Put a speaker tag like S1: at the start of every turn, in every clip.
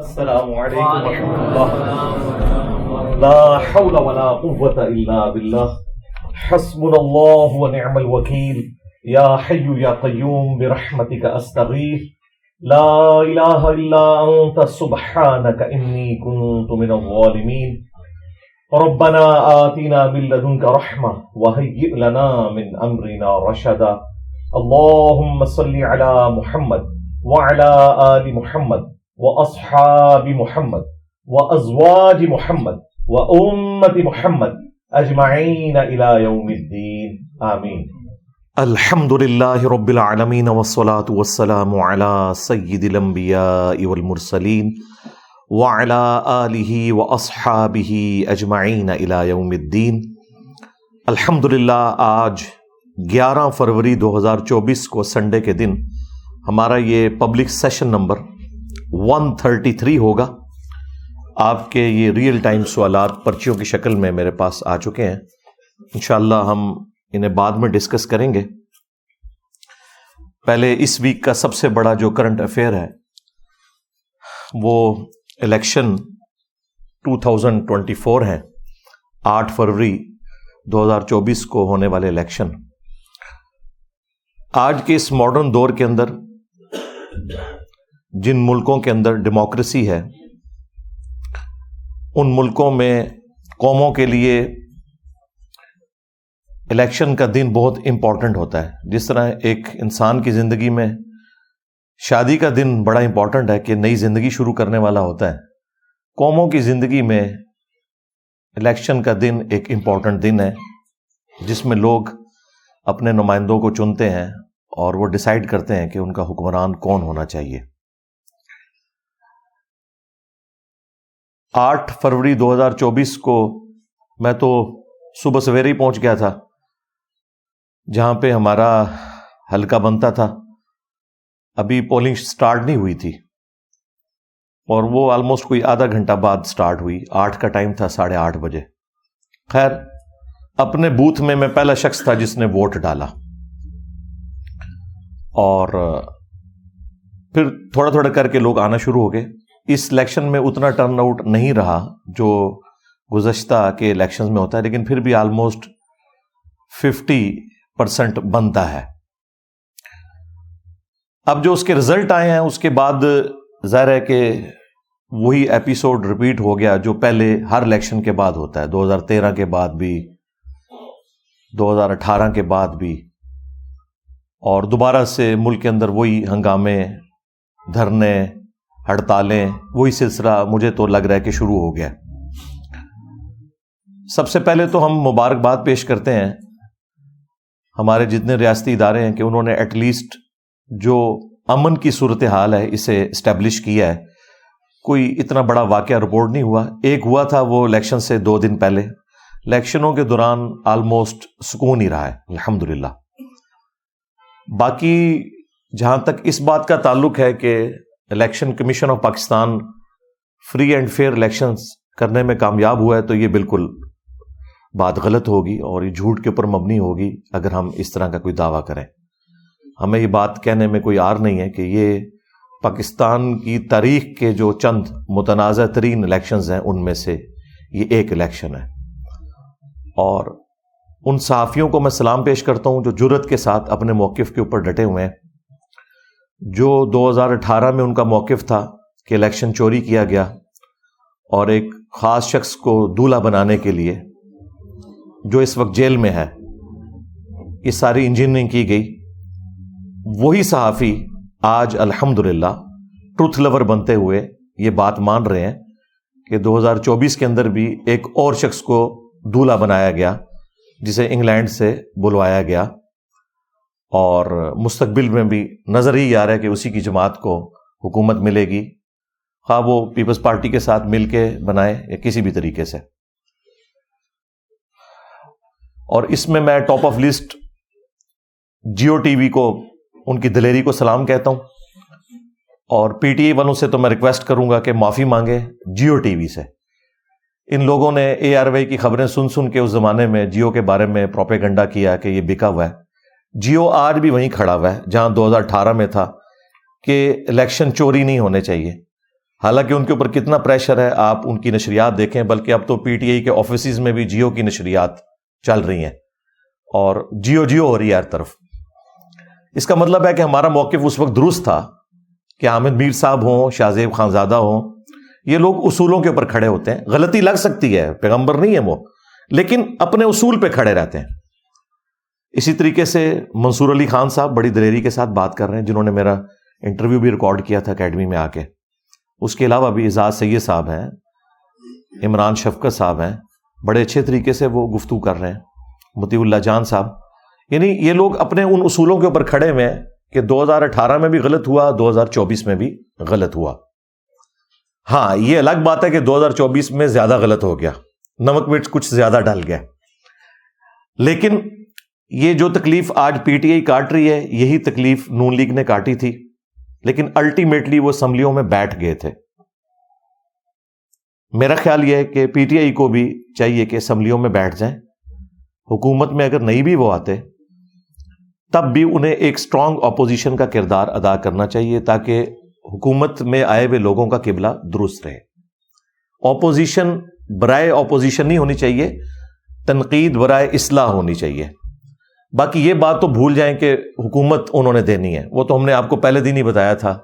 S1: السلام علیکم ورحمۃ اللہ لا حول ولا قوة الا باللہ حسبنا اللہ ونعم الوکیل یا حی یا قیوم برحمتک استغیث لا الہ الا انت سبحانک انی کنت من الظالمین ربنا آتنا من لدنك رحمة وهيئ لنا من أمرنا رشدا. اللهم صل على محمد وعلى آل محمد. وأصحاب محمد، وأزواج محمد، وأمة محمد أجمعين إلى يوم الدين. آمين. الحمد لله رب العالمين والصلاة والسلام على سيد الأنبياء والمرسلين وعلى آله وأصحابه أجمعين إلى يوم الدين. الحمد للہ آج گیارہ فروری دو ہزار چوبیس کو سنڈے کے دن ہمارا یہ public session number one thirty three ہوگا۔ آپ کے یہ ریئل ٹائم سوالات پرچیوں کی شکل میں میرے پاس آ چکے ہیں۔ انشاءاللہ ہم انہیں بعد میں ڈسکس کریں گے۔ پہلے اس ویک کا سب سے بڑا جو کرنٹ افیئر ہے، وہ election two thousand twenty four ہے۔ آٹھ فروری دو ہزار چوبیس کو ہونے والے الیکشن آج کے اس ماڈرن دور کے اندر جن ملکوں کے اندر ڈیموکریسی ہے، ان ملکوں میں قوموں کے لیے الیکشن کا دن بہت امپورٹنٹ ہوتا ہے۔ جس طرح ایک انسان کی زندگی میں شادی کا دن بڑا امپورٹنٹ ہے کہ نئی زندگی شروع کرنے والا ہوتا ہے۔ قوموں کی زندگی میں الیکشن کا دن ایک امپورٹنٹ دن ہے، جس میں لوگ اپنے نمائندوں کو چنتے ہیں اور وہ ڈسائڈ کرتے ہیں کہ ان کا حکمران کون ہونا چاہیے۔ آٹھ فروری دو ہزار چوبیس کو میں تو صبح سویرے ہی پہنچ گیا تھا، جہاں پہ ہمارا ہلکا بنتا تھا۔ ابھی پولنگ سٹارٹ نہیں ہوئی تھی۔ اور وہ آلموسٹ کوئی آدھا گھنٹہ بعد سٹارٹ ہوئی۔ آٹھ کا ٹائم تھا، ساڑھے آٹھ بجے۔ خیر، اپنے بوتھ میں میں پہلا شخص تھا جس نے ووٹ ڈالا۔ اور پھر تھوڑا تھوڑا کر کے لوگ آنا شروع ہو گئے۔ اس الیکشن میں اتنا ٹرن آؤٹ نہیں رہا جو گزشتہ کے الیکشن میں ہوتا ہے، لیکن پھر بھی آلموسٹ ففٹی پرسنٹ بنتا ہے۔ اب جو اس کے رزلٹ آئے ہیں، اس کے بعد ظاہر ہے کہ وہی ایپیسوڈ رپیٹ ہو گیا جو پہلے ہر الیکشن کے بعد ہوتا ہے۔ دو ہزار تیرہ کے بعد بھی، دو ہزار اٹھارہ کے بعد بھی۔ اور دوبارہ سے ملک کے اندر وہی ہنگامے، دھرنے ہڑتالیں، وہی سلسلہ مجھے تو لگ رہا ہے کہ شروع ہو گیا۔ سب سے پہلے تو ہم مبارکباد پیش کرتے ہیں۔ ہمارے جتنے ریاستی ادارے ہیں کہ انہوں نے ایٹ لیسٹ جو امن کی صورت حال ہے اسے اسٹیبلش کیا ہے۔ کوئی اتنا بڑا واقعہ رپورٹ نہیں ہوا۔ ایک ہوا تھا وہ الیکشن سے دو دن پہلے۔ الیکشنوں کے دوران آلموسٹ سکون ہی رہا ہے۔ الحمد للہ باقی جہاں تک اس بات کا تعلق ہے کہ Election Commission of Pakistan free and fair election کرنے میں کامیاب ہوا ہے تو یہ بالکل بات غلط ہوگی اور یہ جھوٹ کے اوپر مبنی ہوگی اگر ہم اس طرح کا کوئی دعویٰ کریں۔ ہمیں یہ بات کہنے میں کوئی آر نہیں ہے کہ یہ پاکستان کی تاریخ کے جو چند متنازع ترین الیکشنز ہیں، ان میں سے یہ ایک الیکشن ہے۔ اور ان صحافیوں کو میں سلام پیش کرتا ہوں جو جرت کے ساتھ اپنے موقف کے اوپر ڈٹے ہوئے ہیں۔ جو دو ہزار اٹھارہ میں ان کا موقف تھا کہ الیکشن چوری کیا گیا اور ایک خاص شخص کو دولہا بنانے کے لیے، جو اس وقت جیل میں ہے، یہ ساری انجینئرنگ کی گئی۔ وہی صحافی آج الحمد للہ ٹروتھ لور بنتے ہوئے یہ بات مان رہے ہیں کہ دو ہزار چوبیس کے اندر بھی ایک اور شخص کو دولہا بنایا گیا، جسے انگلینڈ سے بلوایا گیا۔ اور مستقبل میں بھی نظر ہی آ رہا ہے کہ اسی کی جماعت کو حکومت ملے گی۔ خواہ وہ پیپلز پارٹی کے ساتھ مل کے بنائے یا کسی بھی طریقے سے۔ اور اس میں میں top of list Geo T V کو، ان کی دلیری کو سلام کہتا ہوں۔ اور پی ٹی اے والوں سے تو میں ریکویسٹ کروں گا کہ معافی مانگے جیو ٹی وی سے۔ ان لوگوں نے اے آر وائی کی خبریں سن سن کے اس زمانے میں جیو کے بارے میں پروپیگنڈا کیا کہ یہ بکا ہوا ہے۔ جیو آج بھی وہیں کھڑا ہوا ہے، جہاں دو ہزار اٹھارہ میں تھا کہ الیکشن چوری نہیں ہونے چاہیے۔ حالانکہ ان کے اوپر کتنا پریشر ہے، آپ ان کی نشریات دیکھیں، بلکہ اب تو پی ٹی آئی کے آفیسز میں بھی جیو کی نشریات چل رہی ہیں۔ اور جیو جیو ہو رہی ہے ہر طرف۔ اس کا مطلب ہے کہ ہمارا موقف اس وقت درست تھا کہ حامد میر صاحب ہوں، شاہ زیب خانزادہ ہوں۔ یہ لوگ اصولوں کے اوپر کھڑے ہوتے ہیں۔ غلطی لگ سکتی ہے، پیغمبر نہیں ہے وہ، لیکن اپنے اصول پہ کھڑے رہتے ہیں۔ اسی طریقے سے منصور علی خان صاحب بڑی دلیری کے ساتھ بات کر رہے ہیں، جنہوں نے میرا انٹرویو بھی ریکارڈ کیا تھا اکیڈمی میں آ کے اس کے علاوہ بھی اعزاز سید صاحب ہیں، عمران شفقت صاحب ہیں، بڑے اچھے طریقے سے وہ گفتگو کر رہے ہیں۔ متی اللہ جان صاحب یعنی یہ لوگ اپنے ان اصولوں کے اوپر کھڑے ہوئے ہیں کہ دو ہزار اٹھارہ میں بھی غلط ہوا، دو ہزار چوبیس میں بھی غلط ہوا۔ ہاں یہ الگ بات ہے کہ دو ہزار چوبیس میں زیادہ غلط ہو گیا، نمک مرچ کچھ زیادہ ڈل گیا۔ لیکن یہ جو تکلیف آج پی ٹی آئی کاٹ رہی ہے، یہی تکلیف نون لیگ نے کاٹی تھی۔ لیکن الٹیمیٹلی وہ اسمبلیوں میں بیٹھ گئے تھے۔ میرا خیال یہ ہے کہ پی ٹی آئی کو بھی چاہیے کہ اسمبلیوں میں بیٹھ جائیں۔ حکومت میں اگر نہیں بھی وہ آتے، تب بھی انہیں ایک اسٹرانگ اپوزیشن کا کردار ادا کرنا چاہیے تاکہ حکومت میں آئے ہوئے لوگوں کا قبلہ درست رہے۔ اپوزیشن برائے اپوزیشن نہیں ہونی چاہیے، تنقید برائے اصلاح ہونی چاہیے۔ باقی یہ بات تو بھول جائیں کہ حکومت انہوں نے دینی ہے۔ وہ تو ہم نے آپ کو پہلے دن ہی بتایا تھا۔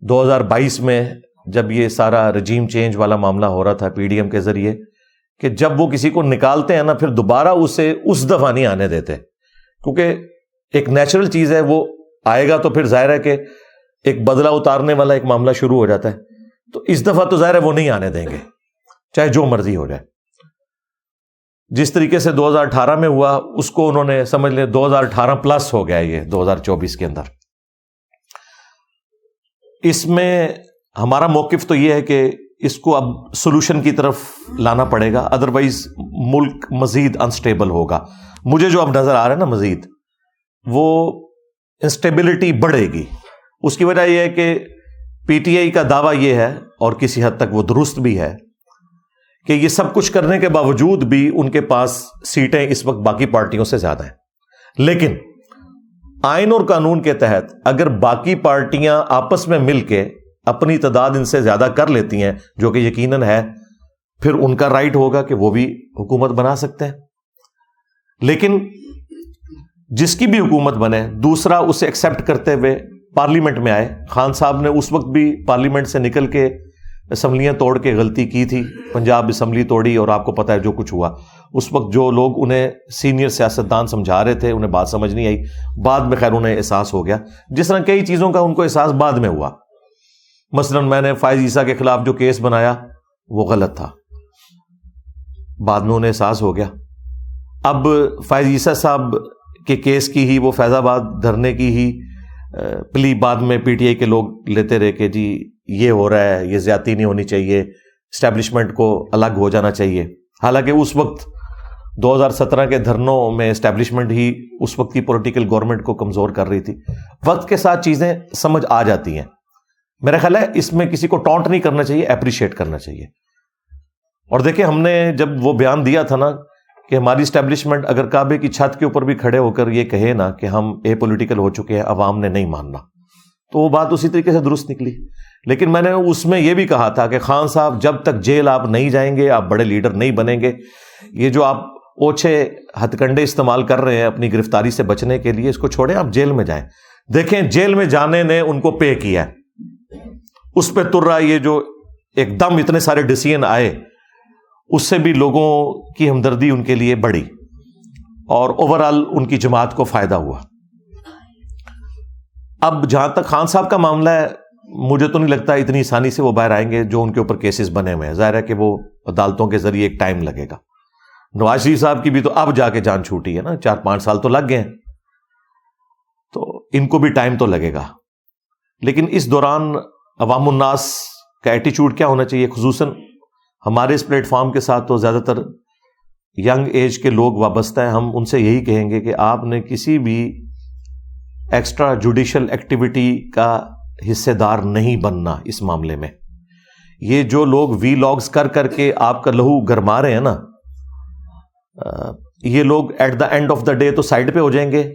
S1: دو ہزار بائیس میں جب یہ سارا رجیم چینج والا معاملہ ہو رہا تھا پی ڈی ایم کے ذریعے کہ جب وہ کسی کو نکالتے ہیں نا، پھر دوبارہ اسے اس دفعہ نہیں آنے دیتے۔ کیونکہ ایک نیچرل چیز ہے، وہ آئے گا تو پھر ظاہر ہے کہ ایک بدلا اتارنے والا ایک معاملہ شروع ہو جاتا ہے۔ تو اس دفعہ تو ظاہر ہے وہ نہیں آنے دیں گے، چاہے جو مرضی ہو جائے۔ جس طریقے سے دو ہزار اٹھارہ میں ہوا، اس کو انہوں نے سمجھ لیں دو ہزار اٹھارہ پلس ہو گیا یہ دو ہزار چوبیس کے اندر۔ اس میں ہمارا موقف تو یہ ہے کہ اس کو اب سولوشن کی طرف لانا پڑے گا ادروائز ملک مزید انسٹیبل ہوگا۔ مجھے جو اب نظر آ رہا ہے نا مزید، وہ انسٹیبلٹی بڑھے گی۔ اس کی وجہ یہ ہے کہ پی ٹی آئی کا دعویٰ یہ ہے، اور کسی حد تک وہ درست بھی ہے کہ یہ سب کچھ کرنے کے باوجود بھی ان کے پاس سیٹیں اس وقت باقی پارٹیوں سے زیادہ ہیں۔ لیکن آئین اور قانون کے تحت اگر باقی پارٹیاں آپس میں مل کے اپنی تعداد ان سے زیادہ کر لیتی ہیں، جو کہ یقیناً ہے، پھر ان کا رائٹ ہوگا کہ وہ بھی حکومت بنا سکتے ہیں۔ لیکن جس کی بھی حکومت بنے، دوسرا اسے ایکسپٹ کرتے ہوئے پارلیمنٹ میں آئے۔ خان صاحب نے اس وقت بھی پارلیمنٹ سے نکل کے اسمبلیاں توڑ کے غلطی کی تھی، پنجاب اسمبلی توڑی اور آپ کو پتا ہے جو کچھ ہوا۔ اس وقت جو لوگ انہیں سینئر سیاستدان سمجھا رہے تھے، انہیں بات سمجھ نہیں آئی۔ بعد میں خیر انہیں احساس ہو گیا۔ جس طرح کئی چیزوں کا ان کو احساس بعد میں ہوا۔ مثلا میں نے فائز عیسیٰ کے خلاف جو کیس بنایا، وہ غلط تھا۔ بعد میں انہیں احساس ہو گیا۔ اب فائز عیسیٰ صاحب کے کیس کی ہی، وہ فیض آباد دھرنے کی ہی پلی بعد میں پی ٹی آئی کے لوگ لیتے رہے کہ جی یہ ہو رہا ہے، یہ زیادتی نہیں ہونی چاہیے اسٹیبلشمنٹ کو الگ ہو جانا چاہیے۔ حالانکہ اس وقت دو ہزار سترہ کے دھرنوں میں اسٹیبلشمنٹ ہی اس وقت کی پولیٹیکل گورنمنٹ کو کمزور کر رہی تھی۔ وقت کے ساتھ چیزیں سمجھ آ جاتی ہیں۔ میرا خیال ہے اس میں کسی کو ٹونٹ نہیں کرنا چاہیے اپریشیٹ کرنا چاہیے۔ اور دیکھیں، ہم نے جب وہ بیان دیا تھا نا کہ ہماری اسٹیبلشمنٹ اگر کعبے کی چھت کے اوپر بھی کھڑے ہو کر یہ کہے نا کہ ہم اے پولیٹیکل ہو چکے ہیں، عوام نے نہیں ماننا۔ تو وہ بات اسی طریقے سے درست نکلی۔ لیکن میں نے اس میں یہ بھی کہا تھا کہ خان صاحب جب تک جیل آپ نہیں جائیں گے، آپ بڑے لیڈر نہیں بنیں گے۔ یہ جو آپ اوچھے ہتھ کنڈے استعمال کر رہے ہیں اپنی گرفتاری سے بچنے کے لیے، اس کو چھوڑیں، آپ جیل میں جائیں۔ دیکھیں، جیل میں جانے نے ان کو پے کیا اس پہ تر رہا یہ جو ایک دم اتنے سارے ڈسیزن آئے، اس سے بھی لوگوں کی ہمدردی ان کے لیے بڑی اور اوور آل ان کی جماعت کو فائدہ ہوا۔ اب جہاں تک خان صاحب کا معاملہ ہے مجھے تو نہیں لگتا اتنی آسانی سے وہ باہر آئیں گے جو ان کے اوپر کیسز بنے ہوئے ہیں۔ ظاہر ہے کہ وہ عدالتوں کے ذریعے ایک ٹائم لگے گا۔ نواز شریف صاحب کی بھی تو اب جا کے جان چھوٹی ہے نا، چار پانچ سال تو لگ گئے ہیں۔ تو ان کو بھی ٹائم تو لگے گا۔ لیکن اس دوران عوام الناس کا ایٹیچیوڈ کیا ہونا چاہیے؟ خصوصاً ہمارے اس پلیٹ فارم کے ساتھ تو زیادہ تر ینگ ایج کے لوگ وابستہ ہیں۔ ہم ان سے یہی کہیں گے کہ آپ نے کسی بھی ایکسٹرا جوڈیشل ایکٹیویٹی کا حصے دار نہیں بننا اس معاملے میں۔ یہ جو لوگ وی لاگس کر کر کے آپ کا لہو گرما رہے ہیں نا یہ لوگ at the end of the day تو سائڈ پہ ہو جائیں گے۔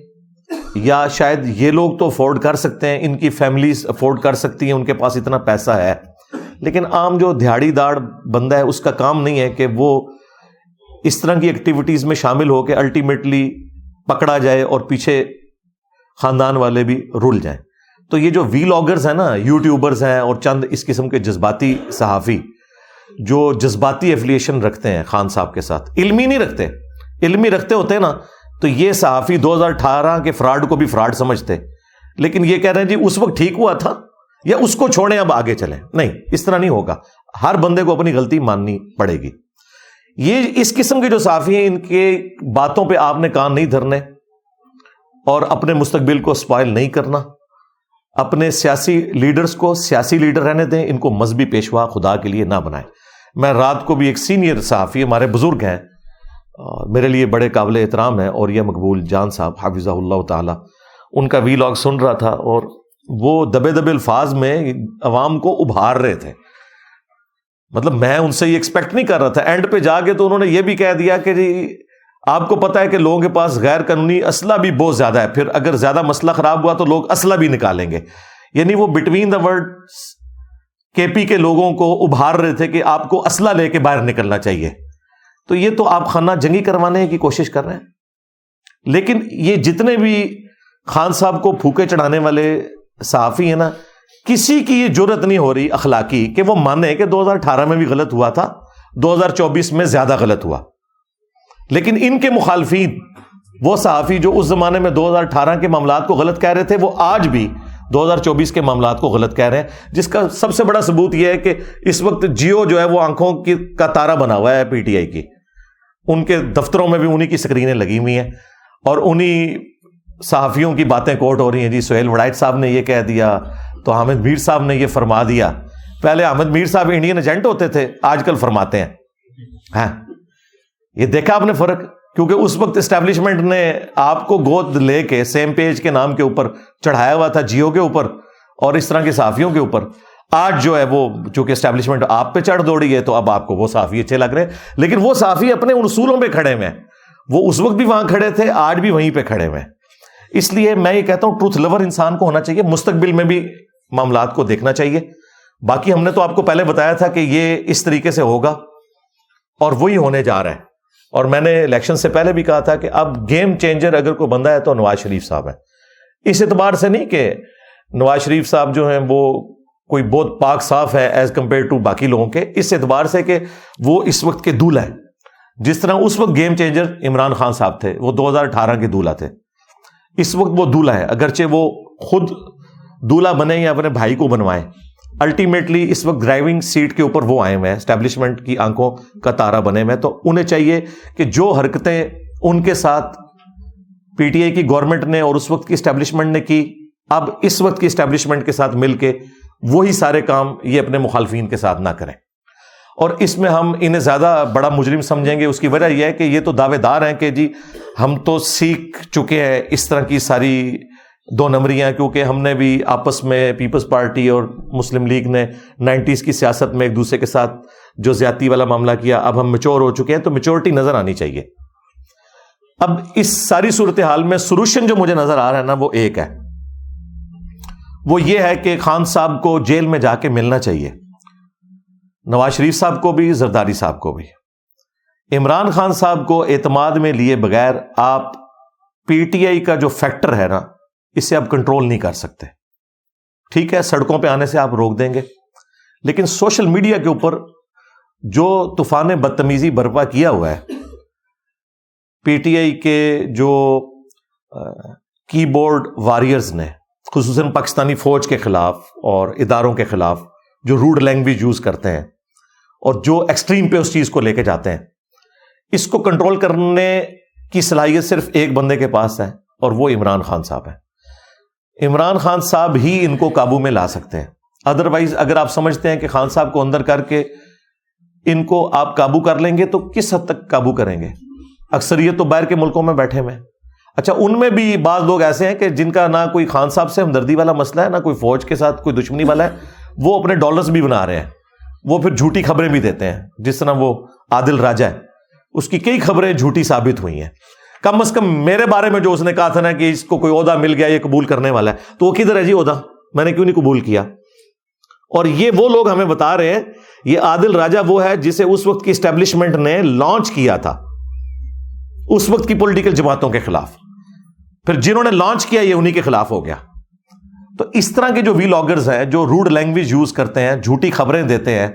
S1: یا شاید یہ لوگ تو افورڈ کر سکتے ہیں، ان کی فیملیز افورڈ کر سکتی ہیں، ان کے پاس اتنا پیسہ ہے۔ لیکن عام جو دہاڑی داڑ بندہ ہے، اس کا کام نہیں ہے کہ وہ اس طرح کی ایکٹیویٹیز میں شامل ہو کے الٹیمیٹلی پکڑا جائے اور پیچھے خاندان والے بھی رول جائیں۔ تو یہ جو وی لاگرز ہیں نا یوٹیوبرز ہیں اور چند اس قسم کے جذباتی صحافی جو جذباتی ایفلیشن رکھتے ہیں خان صاحب کے ساتھ علمی نہیں رکھتے علمی رکھتے ہوتے نا، تو یہ صحافی دو ہزار اٹھارہ کے فراڈ کو بھی فراڈ سمجھتے۔ لیکن یہ کہہ رہے ہیں جی اس وقت ٹھیک ہوا تھا یا اس کو چھوڑیں اب آگے چلیں؟ نہیں، اس طرح نہیں ہوگا۔ ہر بندے کو اپنی غلطی ماننی پڑے گی۔ یہ اس قسم کے جو صحافی ہیں، ان کے باتوں پہ آپ نے کان نہیں دھرنے اور اپنے مستقبل کو اسپائل نہیں کرنا۔ اپنے سیاسی لیڈرز کو سیاسی لیڈر رہنے دیں، ان کو مذہبی پیشوا خدا کے لیے نہ بنائیں۔ میں رات کو بھی ایک سینئر صحافی، ہمارے بزرگ ہیں میرے لیے بڑے قابل احترام ہیں، اور یہ مقبول جان صاحب حافظ اللہ تعالی۔ ان کا وی لاگ سن رہا تھا، اور وہ دبے دبے الفاظ میں عوام کو ابھار رہے تھے۔ مطلب میں ان سے یہ ایکسپیکٹ نہیں کر رہا تھا۔ اینڈ پہ جا کے تو انہوں نے یہ بھی کہہ دیا کہ جی آپ کو پتا ہے کہ لوگوں کے پاس غیر قانونی اسلحہ بھی بہت زیادہ ہے۔ پھر اگر زیادہ مسئلہ خراب ہوا تو لوگ اسلحہ بھی نکالیں گے۔ یعنی وہ بٹوین دا ورڈ کے پی کے لوگوں کو ابھار رہے تھے کہ آپ کو اسلحہ لے کے باہر نکلنا چاہیے۔ تو یہ تو آپ خانہ جنگی کروانے کی کوشش کر رہے ہیں۔ لیکن یہ جتنے بھی خان صاحب کو پھوکے چڑھانے والے صحافی ہیں نا، کسی کی یہ ضرورت نہیں ہو رہی اخلاقی کہ وہ مانے کہ دو ہزار اٹھارہ میں بھی غلط ہوا تھا، دو ہزار چوبیس میں زیادہ غلط ہوا۔ لیکن ان کے مخالفین، وہ صحافی جو اس زمانے میں دو ہزار اٹھارہ کے معاملات کو غلط کہہ رہے تھے، وہ آج بھی دو ہزار چوبیس کے معاملات کو غلط کہہ رہے ہیں، جس کا سب سے بڑا ثبوت یہ ہے کہ اس وقت جیو جو ہے وہ آنکھوں کی کا تارا بنا ہوا ہے پی ٹی آئی کی۔ ان کے دفتروں میں بھی انہیں کی اسکرینیں لگی ہوئی ہیں۔ اور انہیں صحافیوں کی باتیں کوٹ ہو رہی ہیں۔ جی سہیل وڑائٹ صاحب نے یہ کہہ دیا، تو حامد میر صاحب نے یہ فرما دیا۔ پہلے احمد میر صاحب انڈین ایجنٹ ہوتے تھے، آج کل فرماتے ہیں۔ ہاں۔ یہ دیکھا آپ نے فرق؟ کیونکہ اس وقت اسٹیبلشمنٹ نے آپ کو گود لے کے سیم پیج کے نام کے اوپر چڑھایا ہوا تھا، جیو کے اوپر اور اس طرح کے صحافیوں کے اوپر۔ آج جو ہے وہ چونکہ اسٹیبلشمنٹ آپ پہ چڑھ دوڑی ہے تو اب آپ کو وہ صحافی اچھے لگ رہے ہیں۔ لیکن وہ صحافی اپنے ان اصولوں پہ کھڑے ہوئے ہیں۔ وہ اس وقت بھی وہاں کھڑے تھے، آج بھی وہیں پہ کھڑے ہوئے ہیں۔ اس لیے میں یہ کہتا ہوں ٹروتھ لور انسان کو ہونا چاہیے، مستقبل میں بھی معاملات کو دیکھنا چاہیے۔ باقی ہم نے تو آپ کو پہلے بتایا تھا کہ یہ اس طریقے سے ہوگا اور وہی ہونے جا رہا ہے۔ اور میں نے الیکشن سے پہلے بھی کہا تھا کہ اب گیم چینجر اگر کوئی بندہ ہے تو نواز شریف صاحب ہے۔ اس اعتبار سے نہیں کہ نواز شریف صاحب جو ہیں وہ کوئی بہت پاک صاف ہے ایز کمپیئر ٹو باقی لوگوں کے۔ اس اعتبار سے کہ وہ اس وقت کے دولہ ہیں۔ جس طرح اس وقت گیم چینجر عمران خان صاحب تھے، وہ دو ہزار اٹھارہ کے دولہ تھے۔ اس وقت وہ دولہ ہے، اگرچہ وہ خود دولہا بنے یا اپنے بھائی کو بنوائیں۔ الٹیمیٹلی اس وقت ڈرائیونگ سیٹ کے اوپر وہ آئے ہوئے ہیں اسٹیبلشمنٹ کی آنکھوں کا تارا بنے ہوئے تو انہیں چاہیے کہ جو حرکتیں ان کے ساتھ پی ٹی آئی کی گورنمنٹ نے اور اس وقت کی اسٹیبلشمنٹ نے کی، اب اس وقت کی اسٹیبلشمنٹ کے ساتھ مل کے وہی سارے کام یہ اپنے مخالفین کے ساتھ نہ کریں۔ اور اس میں ہم انہیں زیادہ بڑا مجرم سمجھیں گے۔ اس کی وجہ یہ ہے کہ یہ تو دعوے دار ہیں کہ جی ہم تو سیکھ چکے ہیں، اس طرح کی ساری دو نمبریاں کیونکہ ہم نے بھی آپس میں پیپلز پارٹی اور مسلم لیگ نے نائنٹیز کی سیاست میں ایک دوسرے کے ساتھ جو زیادتی والا معاملہ کیا، اب ہم میچور ہو چکے ہیں تو میچورٹی نظر آنی چاہیے۔ اب اس ساری صورتحال میں سولوشن جو مجھے نظر آ رہا ہے نا، وہ ایک ہے۔ وہ یہ ہے کہ خان صاحب کو جیل میں جا کے ملنا چاہیے۔ نواز شریف صاحب کو بھی، زرداری صاحب کو بھی۔ عمران خان صاحب کو اعتماد میں لیے بغیر آپ پی ٹی آئی کا جو فیکٹر ہے نا اسے آپ کنٹرول نہیں کر سکتے۔ ٹھیک ہے، سڑکوں پہ آنے سے آپ روک دیں گے۔ لیکن سوشل میڈیا کے اوپر جو طوفان بدتمیزی برپا کیا ہوا ہے، پی ٹی آئی کے جو کی بورڈ واریئرز نے، خصوصاً پاکستانی فوج کے خلاف اور اداروں کے خلاف جو روڈ لینگویج یوز کرتے ہیں اور جو ایکسٹریم پہ اس چیز کو لے کے جاتے ہیں، اس کو کنٹرول کرنے کی صلاحیت صرف ایک بندے کے پاس ہے اور وہ عمران خان صاحب ہیں۔ عمران خان صاحب ہی ان کو قابو میں لا سکتے ہیں۔ ادروائز اگر آپ سمجھتے ہیں کہ خان صاحب کو اندر کر کے ان کو آپ قابو کر لیں گے تو کس حد تک قابو کریں گے؟ اکثریت تو باہر کے ملکوں میں بیٹھے ہوئے اچھا ان میں بھی بعض لوگ ایسے ہیں کہ جن کا نہ کوئی خان صاحب سے ہمدردی والا مسئلہ ہے، نہ کوئی فوج کے ساتھ کوئی دشمنی والا ہے، وہ اپنے ڈالرز بھی بنا رہے ہیں۔ وہ پھر جھوٹی خبریں بھی دیتے ہیں، جس طرح وہ عادل راجا ہے۔ اس کی کئی خبریں جھوٹی ثابت ہوئی ہیں۔ کم از کم میرے بارے میں جو اس نے کہا تھا نا کہ اس کو کوئی عہدہ مل گیا، یہ قبول کرنے والا ہے۔ تو وہ کدھر ہے جی عہدہ؟ میں نے کیوں نہیں قبول کیا؟ اور یہ وہ لوگ ہمیں بتا رہے ہیں، یہ عادل راجہ وہ ہے جسے اس وقت کی اسٹیبلشمنٹ نے لانچ کیا تھا۔ اس وقت کی پولیٹیکل جماعتوں کے خلاف۔ پھر جنہوں نے لانچ کیا، یہ انہی کے خلاف ہو گیا۔ تو اس طرح کے جو وی لاگرز ہیں، جو روڈ لینگویج یوز کرتے ہیں، جھوٹی خبریں دیتے ہیں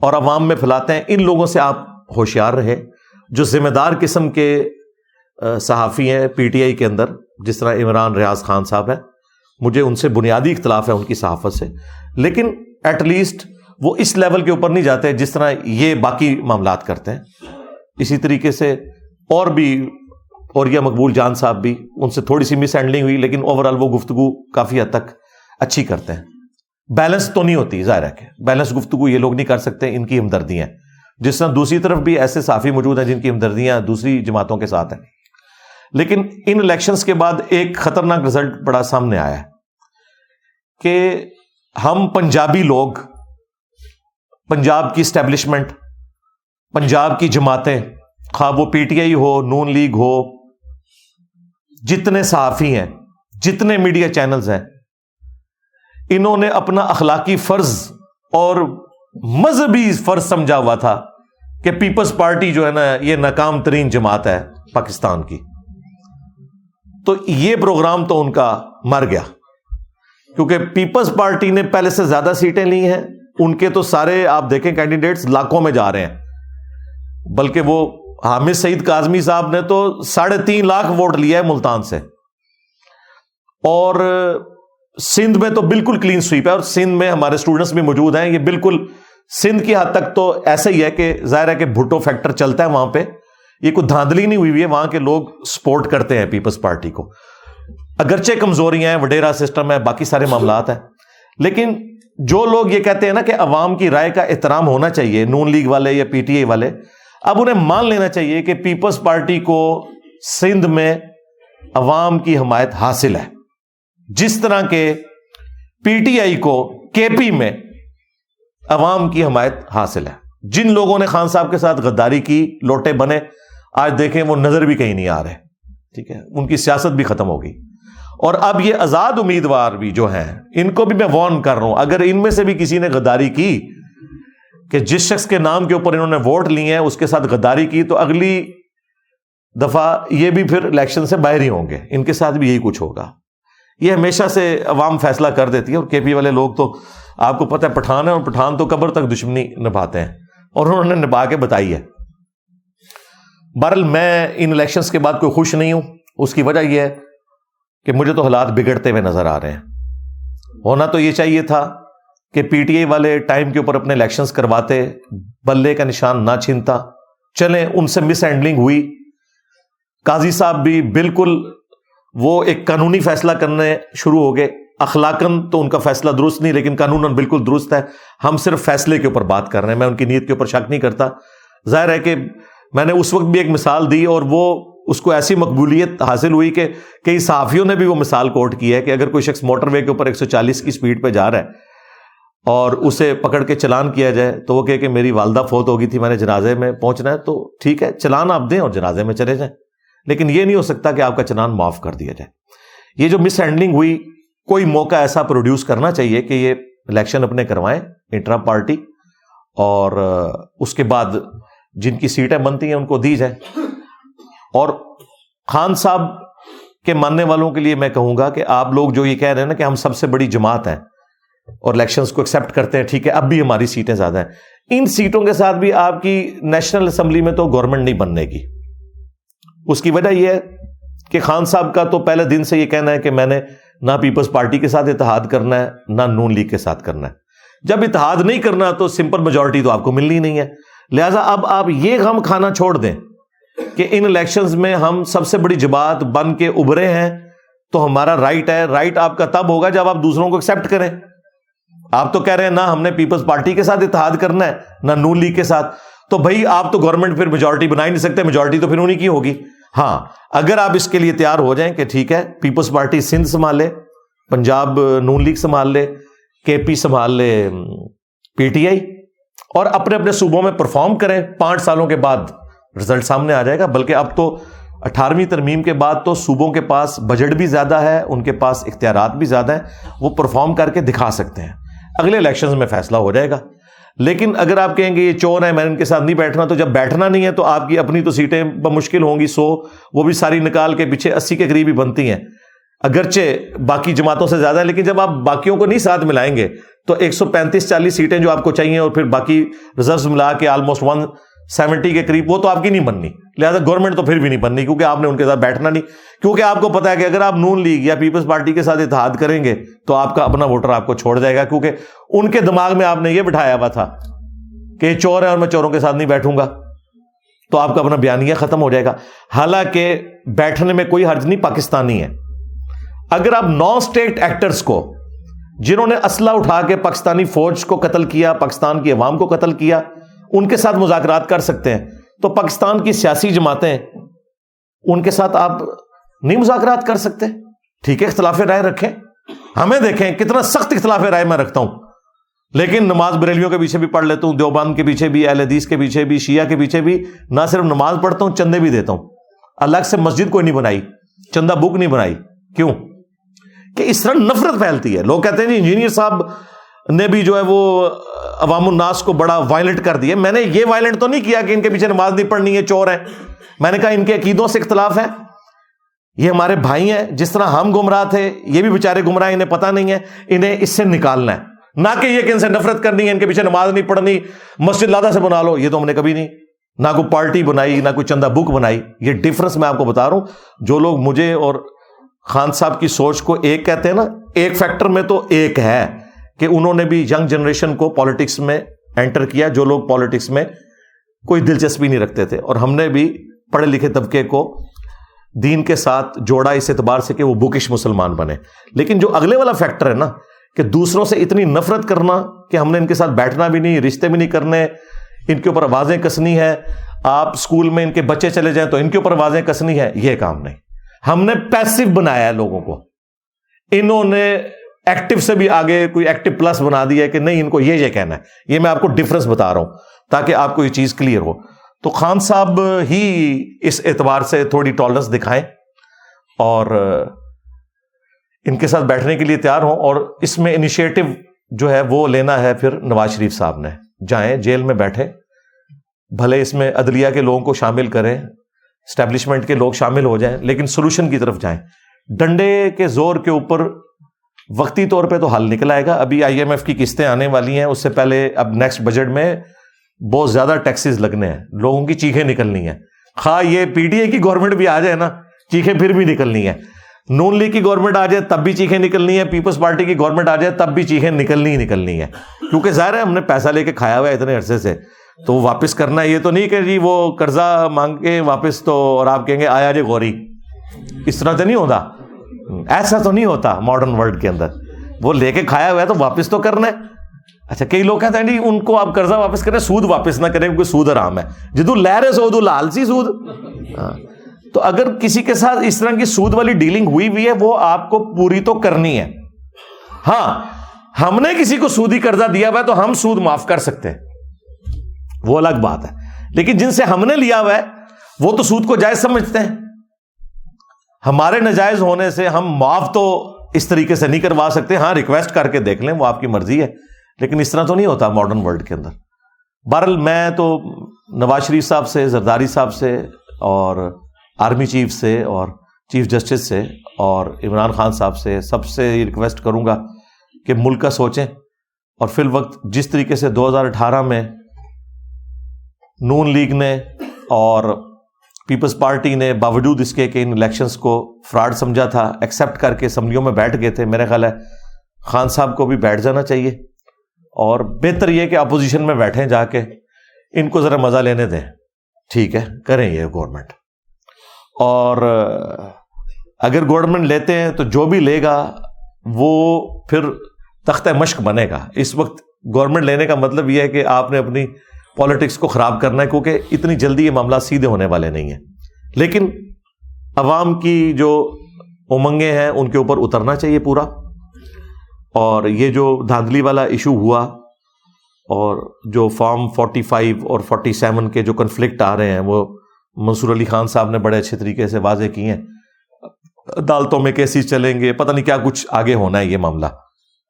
S1: اور عوام میں پھیلاتے ہیں، ان لوگوں سے آپ ہوشیار رہے۔ جو ذمہ دار قسم کے صحافی ہیں پی ٹی آئی کے اندر، جس طرح عمران ریاض خان صاحب ہے مجھے ان سے بنیادی اختلاف ہے ان کی صحافت سے۔ لیکن ایٹ لیسٹ وہ اس لیول کے اوپر نہیں جاتے جس طرح یہ باقی معاملات کرتے ہیں۔ اسی طریقے سے اور بھی اور یہ مقبول جان صاحب بھی ان سے تھوڑی سی مس ہینڈلنگ ہوئی، لیکن اوور آل وہ گفتگو کافی حد تک اچھی کرتے ہیں۔ بیلنس تو نہیں ہوتی، ظاہر ہے کہ بیلنس گفتگو یہ لوگ نہیں کر سکتے، ان کی ہمدردیاں جس طرح دوسری طرف بھی ایسے صافی موجود ہیں جن کی ہمدردیاں دوسری جماعتوں کے ساتھ ہیں۔ لیکن ان الیکشنز کے بعد ایک خطرناک رزلٹ بڑا سامنے آیا ہے کہ ہم پنجابی لوگ، پنجاب کی اسٹیبلشمنٹ پنجاب کی جماعتیں، خواہ وہ پی ٹی آئی ہو، نون لیگ ہو، جتنے صحافی ہیں، جتنے میڈیا چینلز ہیں، انہوں نے اپنا اخلاقی فرض اور مذہبی فرض سمجھا ہوا تھا کہ پیپلز پارٹی جو ہے نا، یہ ناکام ترین جماعت ہے پاکستان کی۔ تو یہ پروگرام تو ان کا مر گیا۔ کیونکہ پیپلز پارٹی نے پہلے سے زیادہ سیٹیں لی ہیں، ان کے تو سارے آپ دیکھیں کینڈیڈیٹس لاکھوں میں جا رہے ہیں۔ بلکہ وہ حامد سعید کاظمی صاحب نے تو ساڑھے تین لاکھ ووٹ لیا ہے ملتان سے۔ اور سندھ میں تو بالکل کلین سویپ ہے اور سندھ میں ہمارے اسٹوڈنٹس بھی موجود ہیں۔ یہ بالکل سندھ کی حد تک تو ایسا ہی ہے کہ ظاہر ہے کہ بھٹو فیکٹر چلتا ہے وہاں پہ۔ یہ کوئی دھاندلی نہیں ہوئی ہوئی ہے، وہاں کے لوگ سپورٹ کرتے ہیں پیپلز پارٹی کو۔ اگرچہ کمزوریاں ہیں، وڈیرا سسٹم ہے، باقی سارے معاملات ہیں۔ لیکن جو لوگ یہ کہتے ہیں نا کہ عوام کی رائے کا احترام ہونا چاہیے، نون لیگ والے یا پی ٹی آئی والے، اب انہیں مان لینا چاہیے کہ پیپلز پارٹی کو سندھ میں عوام کی حمایت حاصل ہے۔ جس طرح کے پی ٹی آئی کو کے پی میں عوام کی حمایت حاصل ہے۔ جن لوگوں نے خان صاحب کے ساتھ غداری کی، لوٹے بنے آج دیکھیں وہ نظر بھی کہیں نہیں آ رہے، ٹھیک ہے؟ ان کی سیاست بھی ختم ہوگی۔ اور اب یہ آزاد امیدوار بھی جو ہیں، ان کو بھی میں وارن کر رہا ہوں، اگر ان میں سے بھی کسی نے غداری کی کہ جس شخص کے نام کے اوپر انہوں نے ووٹ لیے ہیں، اس کے ساتھ غداری کی، تو اگلی دفعہ یہ بھی پھر الیکشن سے باہر ہی ہوں گے۔ ان کے ساتھ بھی یہی کچھ ہوگا۔ یہ ہمیشہ سے عوام فیصلہ کر دیتی ہے، اور کے پی والے لوگ تو آپ کو پتہ ہے، پٹھان ہے اور پٹھان تو قبر تک دشمنی نبھاتے ہیں، اور انہوں نے نبھا کے بتائی ہے۔ برل میں ان الیکشنز کے بعد کوئی خوش نہیں ہوں۔ اس کی وجہ یہ ہے کہ مجھے تو حالات بگڑتے ہوئے نظر آ رہے ہیں۔ ہونا تو یہ چاہیے تھا کہ پی ٹی آئی والے ٹائم کے اوپر اپنے الیکشنز کرواتے، بلے کا نشان نہ چھینتا۔ چلیں، ان سے مس ہینڈلنگ ہوئی۔ قاضی صاحب بھی بالکل وہ ایک قانونی فیصلہ کرنے شروع ہو گئے۔ اخلاقن تو ان کا فیصلہ درست نہیں، لیکن قانون بالکل درست ہے۔ ہم صرف فیصلے کے اوپر بات کر رہے ہیں۔ میں ان کی نیت کے اوپر شک نہیں کرتا۔ ظاہر ہے کہ میں نے اس وقت بھی ایک مثال دی اور وہ اس کو ایسی مقبولیت حاصل ہوئی کہ کئی صحافیوں نے بھی وہ مثال کوٹ کی ہے کہ اگر کوئی شخص موٹر وے کے اوپر ایک سو چالیس کی اسپیڈ پہ جا رہا ہے اور اسے پکڑ کے چلان کیا جائے تو وہ کہ میری والدہ فوت ہو گئی تھی، میں نے جنازے میں پہنچنا ہے تو ٹھیک ہے، چلان آپ دیں اور جنازے میں چلے جائیں۔ لیکن یہ نہیں ہو سکتا کہ آپ کا چلان معاف کر دیا جائے۔ یہ جو مس ہینڈلنگ ہوئی، کوئی موقع ایسا پروڈیوس کرنا چاہیے کہ یہ الیکشن اپنے کروائیں، انٹرا پارٹی اور اس کے بعد جن کی سیٹیں بنتی ہیں ان کو دی جائے۔ اور خان صاحب کے ماننے والوں کے لیے میں کہوں گا کہ آپ لوگ جو یہ کہہ رہے ہیں نا کہ ہم سب سے بڑی جماعت ہیں اور الیکشنز کو ایکسپٹ کرتے ہیں، ٹھیک ہے، اب بھی ہماری سیٹیں زیادہ ہیں۔ ان سیٹوں کے ساتھ بھی آپ کی نیشنل اسمبلی میں تو گورنمنٹ نہیں بننے کی اس کی وجہ یہ ہے کہ خان صاحب کا تو پہلے دن سے یہ کہنا ہے کہ میں نے نہ پیپلز پارٹی کے ساتھ اتحاد کرنا ہے، نہ نون لیگ کے ساتھ کرنا ہے۔ جب اتحاد نہیں کرنا تو سمپل میجورٹی تو آپ کو ملنی نہیں ہے۔ لہٰذا اب آپ یہ غم کھانا چھوڑ دیں کہ ان الیکشنز میں ہم سب سے بڑی جماعت بن کے ابھرے ہیں، تو ہمارا رائٹ ہے۔ رائٹ آپ کا تب ہوگا جب آپ دوسروں کو ایکسپٹ کریں۔ آپ تو کہہ رہے ہیں، نہ ہم نے پیپلز پارٹی کے ساتھ اتحاد کرنا ہے، نہ نون لیگ کے ساتھ۔ تو بھائی، آپ تو گورنمنٹ پھر میجورٹی بنا ہی نہیں سکتے۔ میجورٹی تو پھر انہیں کی ہوگی۔ ہاں اگر آپ اس کے لیے تیار ہو جائیں کہ ٹھیک ہے پیپلز پارٹی سندھ سنبھال لے پنجاب نون لیگ سنبھال لے کے پی سنبھال لے پی ٹی آئی اور اپنے اپنے صوبوں میں پرفارم کریں۔ پانچ سالوں کے بعد رزلٹ سامنے آ جائے گا، بلکہ اب تو اٹھارہویں ترمیم کے بعد تو صوبوں کے پاس بجٹ بھی زیادہ ہے، ان کے پاس اختیارات بھی زیادہ ہیں، وہ پرفارم کر کے دکھا سکتے ہیں۔ اگلے الیکشن میں فیصلہ ہو جائے گا۔ لیکن اگر آپ کہیں گے یہ چور ہے، میں ان کے ساتھ نہیں بیٹھنا، تو جب بیٹھنا نہیں ہے تو آپ کی اپنی تو سیٹیں مشکل ہوں گی، سو وہ بھی ساری نکال کے پیچھے اسی کے قریب ہی بنتی ہیں۔ اگرچہ باقی جماعتوں سے زیادہ ہے لیکن جب آپ باقیوں کو نہیں ساتھ ملائیں گے تو ایک سو پینتیس چالیس سیٹیں جو آپ کو چاہیے اور پھر باقی ریزرو ملا کے آلموسٹ ون سیونٹی کے قریب، وہ تو آپ کی نہیں بننی۔ لہٰذا گورنمنٹ تو پھر بھی نہیں بننی کیونکہ آپ نے ان کے ساتھ بیٹھنا نہیں۔ کیونکہ آپ کو پتا ہے کہ اگر آپ نون لیگ یا پیپلز پارٹی کے ساتھ اتحاد کریں گے، تو آپ کا اپنا ووٹر آپ کو چھوڑ جائے گا۔ کیونکہ ان کے دماغ میں آپ نے یہ بٹھایا ہوا تھا کہ یہ چور ہے اور میں چوروں کے ساتھ نہیں بیٹھوں گا۔ تو آپ کا اپنا بیانیہ ختم ہو جائے گا۔ حالانکہ بیٹھنے میں کوئی حرج نہیں، پاکستانی ہے۔ اگر آپ نان اسٹیٹ ایکٹرس کو جنہوں نے اسلحہ اٹھا کے پاکستانی فوج کو قتل کیا، پاکستان کی عوام کو قتل کیا، ان کے ساتھ مذاکرات کر سکتے ہیں۔ تو پاکستان کی سیاسی جماعتیں، ان کے ساتھ آپ نہیں مذاکرات کر سکتے؟ ٹھیک ہے، اختلاف رائے رکھیں۔ ہمیں دیکھیں کتنا سخت اختلاف رائے میں رکھتا ہوں۔ لیکن نماز بریلیوں کے پیچھے بھی پڑھ لیتا ہوں، دیوبند کے پیچھے بھی، اہل حدیث کے پیچھے بھی، شیعہ کے پیچھے بھی۔ نہ صرف نماز پڑھتا ہوں، چندے بھی دیتا ہوں۔ الگ سے مسجد کوئی نہیں بنائی، چندہ بک نہیں بنائی۔ کیوں؟ کہ اس طرح نفرت پھیلتی ہے۔ لوگ کہتے ہیں جی انجینئر صاحب نے بھی جو ہے وہ عوام الناس کو بڑا وائلنٹ کر دیا میں نے یہ وائلنٹ تو نہیں کیا کہ ان کے پیچھے نماز نہیں پڑھنی ہے، چور ہے۔ میں نے کہا ان کے عقیدوں سے اختلاف ہے۔ یہ ہمارے بھائی ہیں، جس طرح ہم گمراہ تھے، یہ بھی بےچارے گمراہ انہیں پتا نہیں ہے۔ انہیں اس سے نکالنا ہے۔ نہ کہ یہ کہ ان سے نفرت کرنی ہے، ان کے پیچھے نماز نہیں پڑھنی، مسجد لادہ سے بنا لو۔ یہ تو ہم نے کبھی نہیں، نہ کوئی پارٹی بنائی، نہ کوئی چندہ بک بنائی۔ یہ ڈفرنس میں آپ کو بتا رہا ہوں۔ جو لوگ مجھے اور خان صاحب کی سوچ کو ایک کہتے ہیں نا، ایک فیکٹر میں تو ایک ہے کہ انہوں نے بھی ینگ جنریشن کو پالیٹکس میں انٹر کیا، جو لوگ پالیٹکس میں کوئی دلچسپی نہیں رکھتے تھے۔ اور ہم نے بھی پڑھے لکھے طبقے کو دین کے ساتھ جوڑا اس اعتبار سے کہ وہ بکش مسلمان بنے۔ لیکن جو اگلے والا فیکٹر ہے نا، کہ دوسروں سے اتنی نفرت کرنا کہ ہم نے ان کے ساتھ بیٹھنا بھی نہیں، رشتے بھی نہیں کرنے، ان کے اوپر آوازیں کسنی ہے آپ اسکول میں ان کے بچے چلے جائیں تو ان کے اوپر آوازیں کسنی ہے یہ کام نہیں۔ ہم نے پیسو بنایا ہے لوگوں کو۔ انہوں نے ایکٹیو سے بھی آگے کوئی ایکٹیو پلس بنا دیا ہے کہ نہیں، ان کو یہ یہ کہنا ہے۔ یہ میں آپ کو ڈفرنس بتا رہا ہوں تاکہ آپ کو یہ چیز کلیئر ہو۔ تو خان صاحب ہی اس اعتبار سے تھوڑی ٹالرنس دکھائیں اور ان کے ساتھ بیٹھنے کے لیے تیار ہوں اور اس میں انیشیٹو جو ہے وہ لینا ہے پھر نواز شریف صاحب نے۔ جائیں، جیل میں بیٹھے بھلے اس میں عدلیہ کے لوگوں کو شامل کریں۔ اسٹیبلشمنٹ کے لوگ شامل ہو جائیں، لیکن سولوشن کی طرف جائیں۔ ڈنڈے کے زور کے اوپر وقتی طور پہ تو حل نکل آئے گا۔ ابھی آئی ایم ایف کی قسطیں آنے والی ہیں، اس سے پہلے اب نیکسٹ بجٹ میں بہت زیادہ ٹیکسیز لگنے ہیں۔ لوگوں کی چیخیں نکلنی ہیں۔ خواہ یہ پی ٹی اے کی گورنمنٹ بھی آ جائے نا، چیخیں پھر بھی نکلنی ہے نون لیگ کی گورنمنٹ آ جائے، تب بھی چیخیں نکلنی ہے پیپلز پارٹی کی گورنمنٹ آ جائے، تب بھی چیخیں نکلنی ہی نکلنی ہے کیونکہ ظاہر ہے ہم نے پیسہ لے کے کھایا ہوا ہے اتنے عرصے سے۔ تو وہ واپس کرنا یہ تو نہیں کہ جی وہ قرضہ مانگ کے واپس تو اور آپ کہیں گے آیا جی غوری۔ اس طرح تو نہیں ہوتا۔ ایسا تو نہیں ہوتا ماڈرن ورلڈ کے اندر۔ وہ لے کے کھایا ہوا ہے تو واپس تو کرنا ہے۔ اچھا کئی لوگ کہتے ہیں جی ان کو آپ قرضہ واپس کریں، سود واپس نہ کریں کیونکہ سود آرام ہے۔ جدو لہر سود لال سی سود۔ ہاں۔ تو اگر کسی کے ساتھ اس طرح کی سود والی ڈیلنگ ہوئی ہوئی ہے، وہ آپ کو پوری تو کرنی ہے۔ ہاں ہم نے کسی کو سودی قرضہ دیا ہوا ہے تو ہم سود معاف کر سکتے ہیں۔ وہ الگ بات ہے۔ لیکن جن سے ہم نے لیا ہوا ہے، وہ تو سود کو جائز سمجھتے ہیں۔ ہمارے نجائز ہونے سے ہم معاف تو اس طریقے سے نہیں کروا سکتے۔ ہاں ریکویسٹ کر کے دیکھ لیں، وہ آپ کی مرضی ہے۔ لیکن اس طرح تو نہیں ہوتا ماڈرن ورلڈ کے اندر۔ بہرحال میں تو نواز شریف صاحب سے، زرداری صاحب سے اور آرمی چیف سے اور چیف جسٹس سے اور عمران خان صاحب سے سب سے ریکویسٹ کروں گا کہ ملک کا سوچیں۔ اور فی الوقت جس طریقے سے دو ہزار اٹھارہ میں نون لیگ نے اور پیپلز پارٹی نے باوجود اس کے کہ ان الیکشنس کو فراڈ سمجھا تھا ایکسیپٹ کر کے اسمبلیوں میں بیٹھ گئے تھے میرا خیال ہے خان صاحب کو بھی بیٹھ جانا چاہیے۔ اور بہتر یہ کہ اپوزیشن میں بیٹھیں جا کے، ان کو ذرا مزہ لینے دیں۔ ٹھیک ہے، کریں یہ گورنمنٹ اور اگر گورنمنٹ لیتے ہیں تو جو بھی لے گا، وہ پھر تختہ مشق بنے گا۔ اس وقت گورنمنٹ لینے کا مطلب یہ ہے کہ آپ نے اپنی پالیٹکس کو خراب کرنا ہے، کیونکہ اتنی جلدی یہ معاملہ سیدھے ہونے والے نہیں ہیں۔ لیکن عوام کی جو امنگیں ہیں، ان کے اوپر اترنا چاہیے پورا۔ اور یہ جو دھاندلی والا ایشو ہوا، اور جو فارم فورٹی فائیو اور فورٹی سیون کے جو کنفلکٹ آ رہے ہیں، وہ منصور علی خان صاحب نے بڑے اچھے طریقے سے واضح کیے ہیں۔ عدالتوں میں کیسز چلیں گے، پتہ نہیں کیا کچھ آگے ہونا ہے یہ معاملہ۔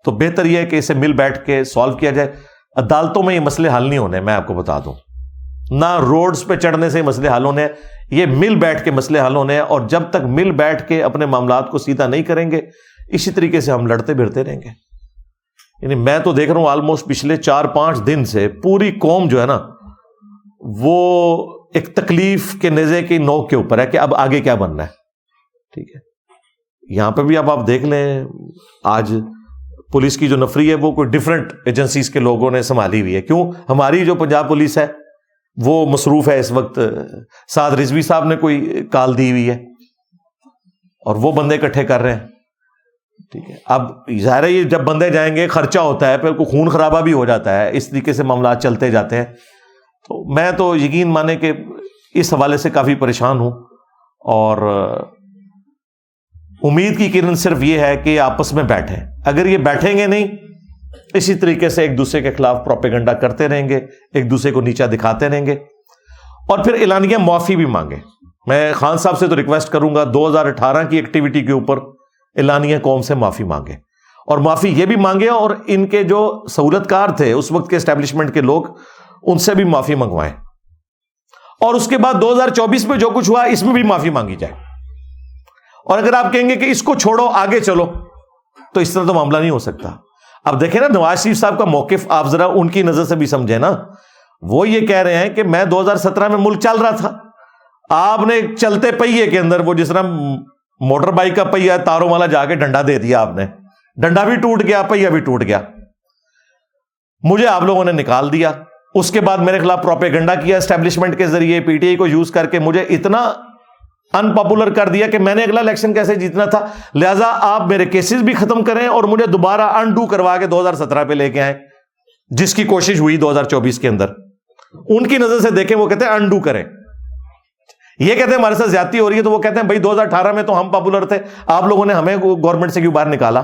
S1: تو بہتر یہ ہے کہ اسے مل بیٹھ کے سالو کیا جائے۔ عدالتوں میں یہ مسئلے حل نہیں ہونے میں آپ کو بتا دوں۔ نہ روڈز پہ چڑھنے سے مسئلے حل ہونے یہ مل بیٹھ کے مسئلے حل ہونے ہیں، اور جب تک مل بیٹھ کے اپنے معاملات کو سیدھا نہیں کریں گے، اسی طریقے سے ہم لڑتے بھرتے رہیں گے۔ یعنی میں تو دیکھ رہا ہوں آلموسٹ پچھلے چار پانچ دن سے پوری قوم جو ہے نا، وہ ایک تکلیف کے نزے کی نوک کے اوپر ہے کہ اب آگے کیا بننا ہے۔ ٹھیک ہے۔ یہاں پہ بھی اب آپ دیکھ لیں، آج پولیس کی جو نفری ہے وہ کوئی ڈفرنٹ ایجنسیز کے لوگوں نے سنبھالی ہوئی ہے۔ کیوں؟ ہماری جو پنجاب پولیس ہے، وہ مصروف ہے اس وقت۔ سعد رضوی صاحب نے کوئی کال دی ہوئی ہے اور وہ بندے اکٹھے کر رہے ہیں۔ ٹھیک ہے۔ اب ظاہر ہے یہ جب بندے جائیں گے، خرچہ ہوتا ہے، پھر کوئی خون خرابہ بھی ہو جاتا ہے۔ اس طریقے سے معاملات چلتے جاتے ہیں۔ تو میں تو یقین مانے کہ اس حوالے سے کافی پریشان ہوں اور امید کی کرن صرف یہ ہے کہ آپس میں بیٹھے اگر یہ بیٹھیں گے نہیں، اسی طریقے سے ایک دوسرے کے خلاف پروپیگنڈا کرتے رہیں گے، ایک دوسرے کو نیچا دکھاتے رہیں گے۔ اور پھر اعلانیہ معافی بھی مانگے میں خان صاحب سے تو ریکویسٹ کروں گا، دو ہزار اٹھارہ کی ایکٹیویٹی کے اوپر اعلانیہ قوم سے معافی مانگے اور معافی یہ بھی مانگے اور ان کے جو سہولت کار تھے، اس وقت کے اسٹیبلشمنٹ کے لوگ، ان سے بھی معافی منگوائیں۔ اور اس کے بعد دو ہزار چوبیس میں جو کچھ ہوا، اس میں بھی معافی مانگی جائے۔ اور اگر آپ کہیں گے کہ اس کو چھوڑو، آگے چلو، تو اس طرح تو معاملہ نہیں ہو سکتا۔ اب دیکھیں نا، نواز شریف صاحب کا موقف آپ ذرا ان کی نظر سے بھی سمجھے نا۔ وہ یہ کہہ رہے ہیں کہ میں دو ہزار سترہ میں ملک چل رہا تھا۔ آپ نے چلتے پہیے کے اندر وہ جس طرح موٹر بائک کا پہیا تاروں والا جا کے ڈنڈا دے دیا آپ نے۔ ڈنڈا بھی ٹوٹ گیا پہیا بھی ٹوٹ گیا۔ مجھے آپ لوگوں نے نکال دیا۔ اس کے بعد میرے خلاف پروپیگنڈا کیا اسٹیبلشمنٹ کے ذریعے پی ٹی آئی کو یوز کر کے مجھے اتنا ان پاپولر کر دیا کہ میں نے اگلا الیکشن کیسے جیتنا تھا۔ لہٰذا آپ میرے کیسز بھی ختم کریں اور مجھے دوبارہ انڈو کروا کے دو ہزار سترہ پہ لے کے آئے جس کی کوشش ہوئی دو ہزار چوبیس کے اندر۔ ان کی نظر سے دیکھیں، وہ کہتے ہیں انڈو کریں۔ یہ کہتے ہیں ہمارے ساتھ زیادتی ہو رہی ہے تو وہ کہتے ہیں بھائی دو ہزار اٹھارہ میں تو ہم پاپولر تھے۔ آپ لوگوں نے ہمیں گورنمنٹ سے کیوں باہر نکالا؟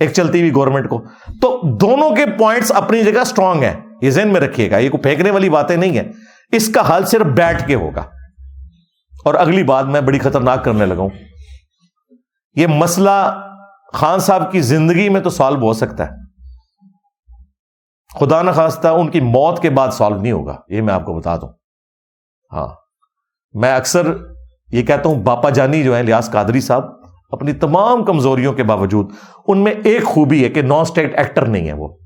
S1: ایک چلتی ہوئی گورنمنٹ کو۔ تو دونوں کے پوائنٹس اپنی جگہ اسٹرانگ ہیں۔ یہ ذہن میں رکھیے گا، یہ کوئی پھینکنے والی باتیں نہیں ہیں۔ اس کا حل صرف بیٹھ کے ہوگا۔ اور اگلی بات میں بڑی خطرناک کرنے لگا ہوں۔ یہ مسئلہ خان صاحب کی زندگی میں تو سالو ہو سکتا ہے۔ خدا نخواستہ ان کی موت کے بعد سالو نہیں ہوگا، یہ میں آپ کو بتا دوں۔ ہاں میں اکثر یہ کہتا ہوں، باپا جانی جو ہے لیاس قادری صاحب، اپنی تمام کمزوریوں کے باوجود، ان میں ایک خوبی ہے کہ نان اسٹیٹ ایکٹر نہیں ہے وہ۔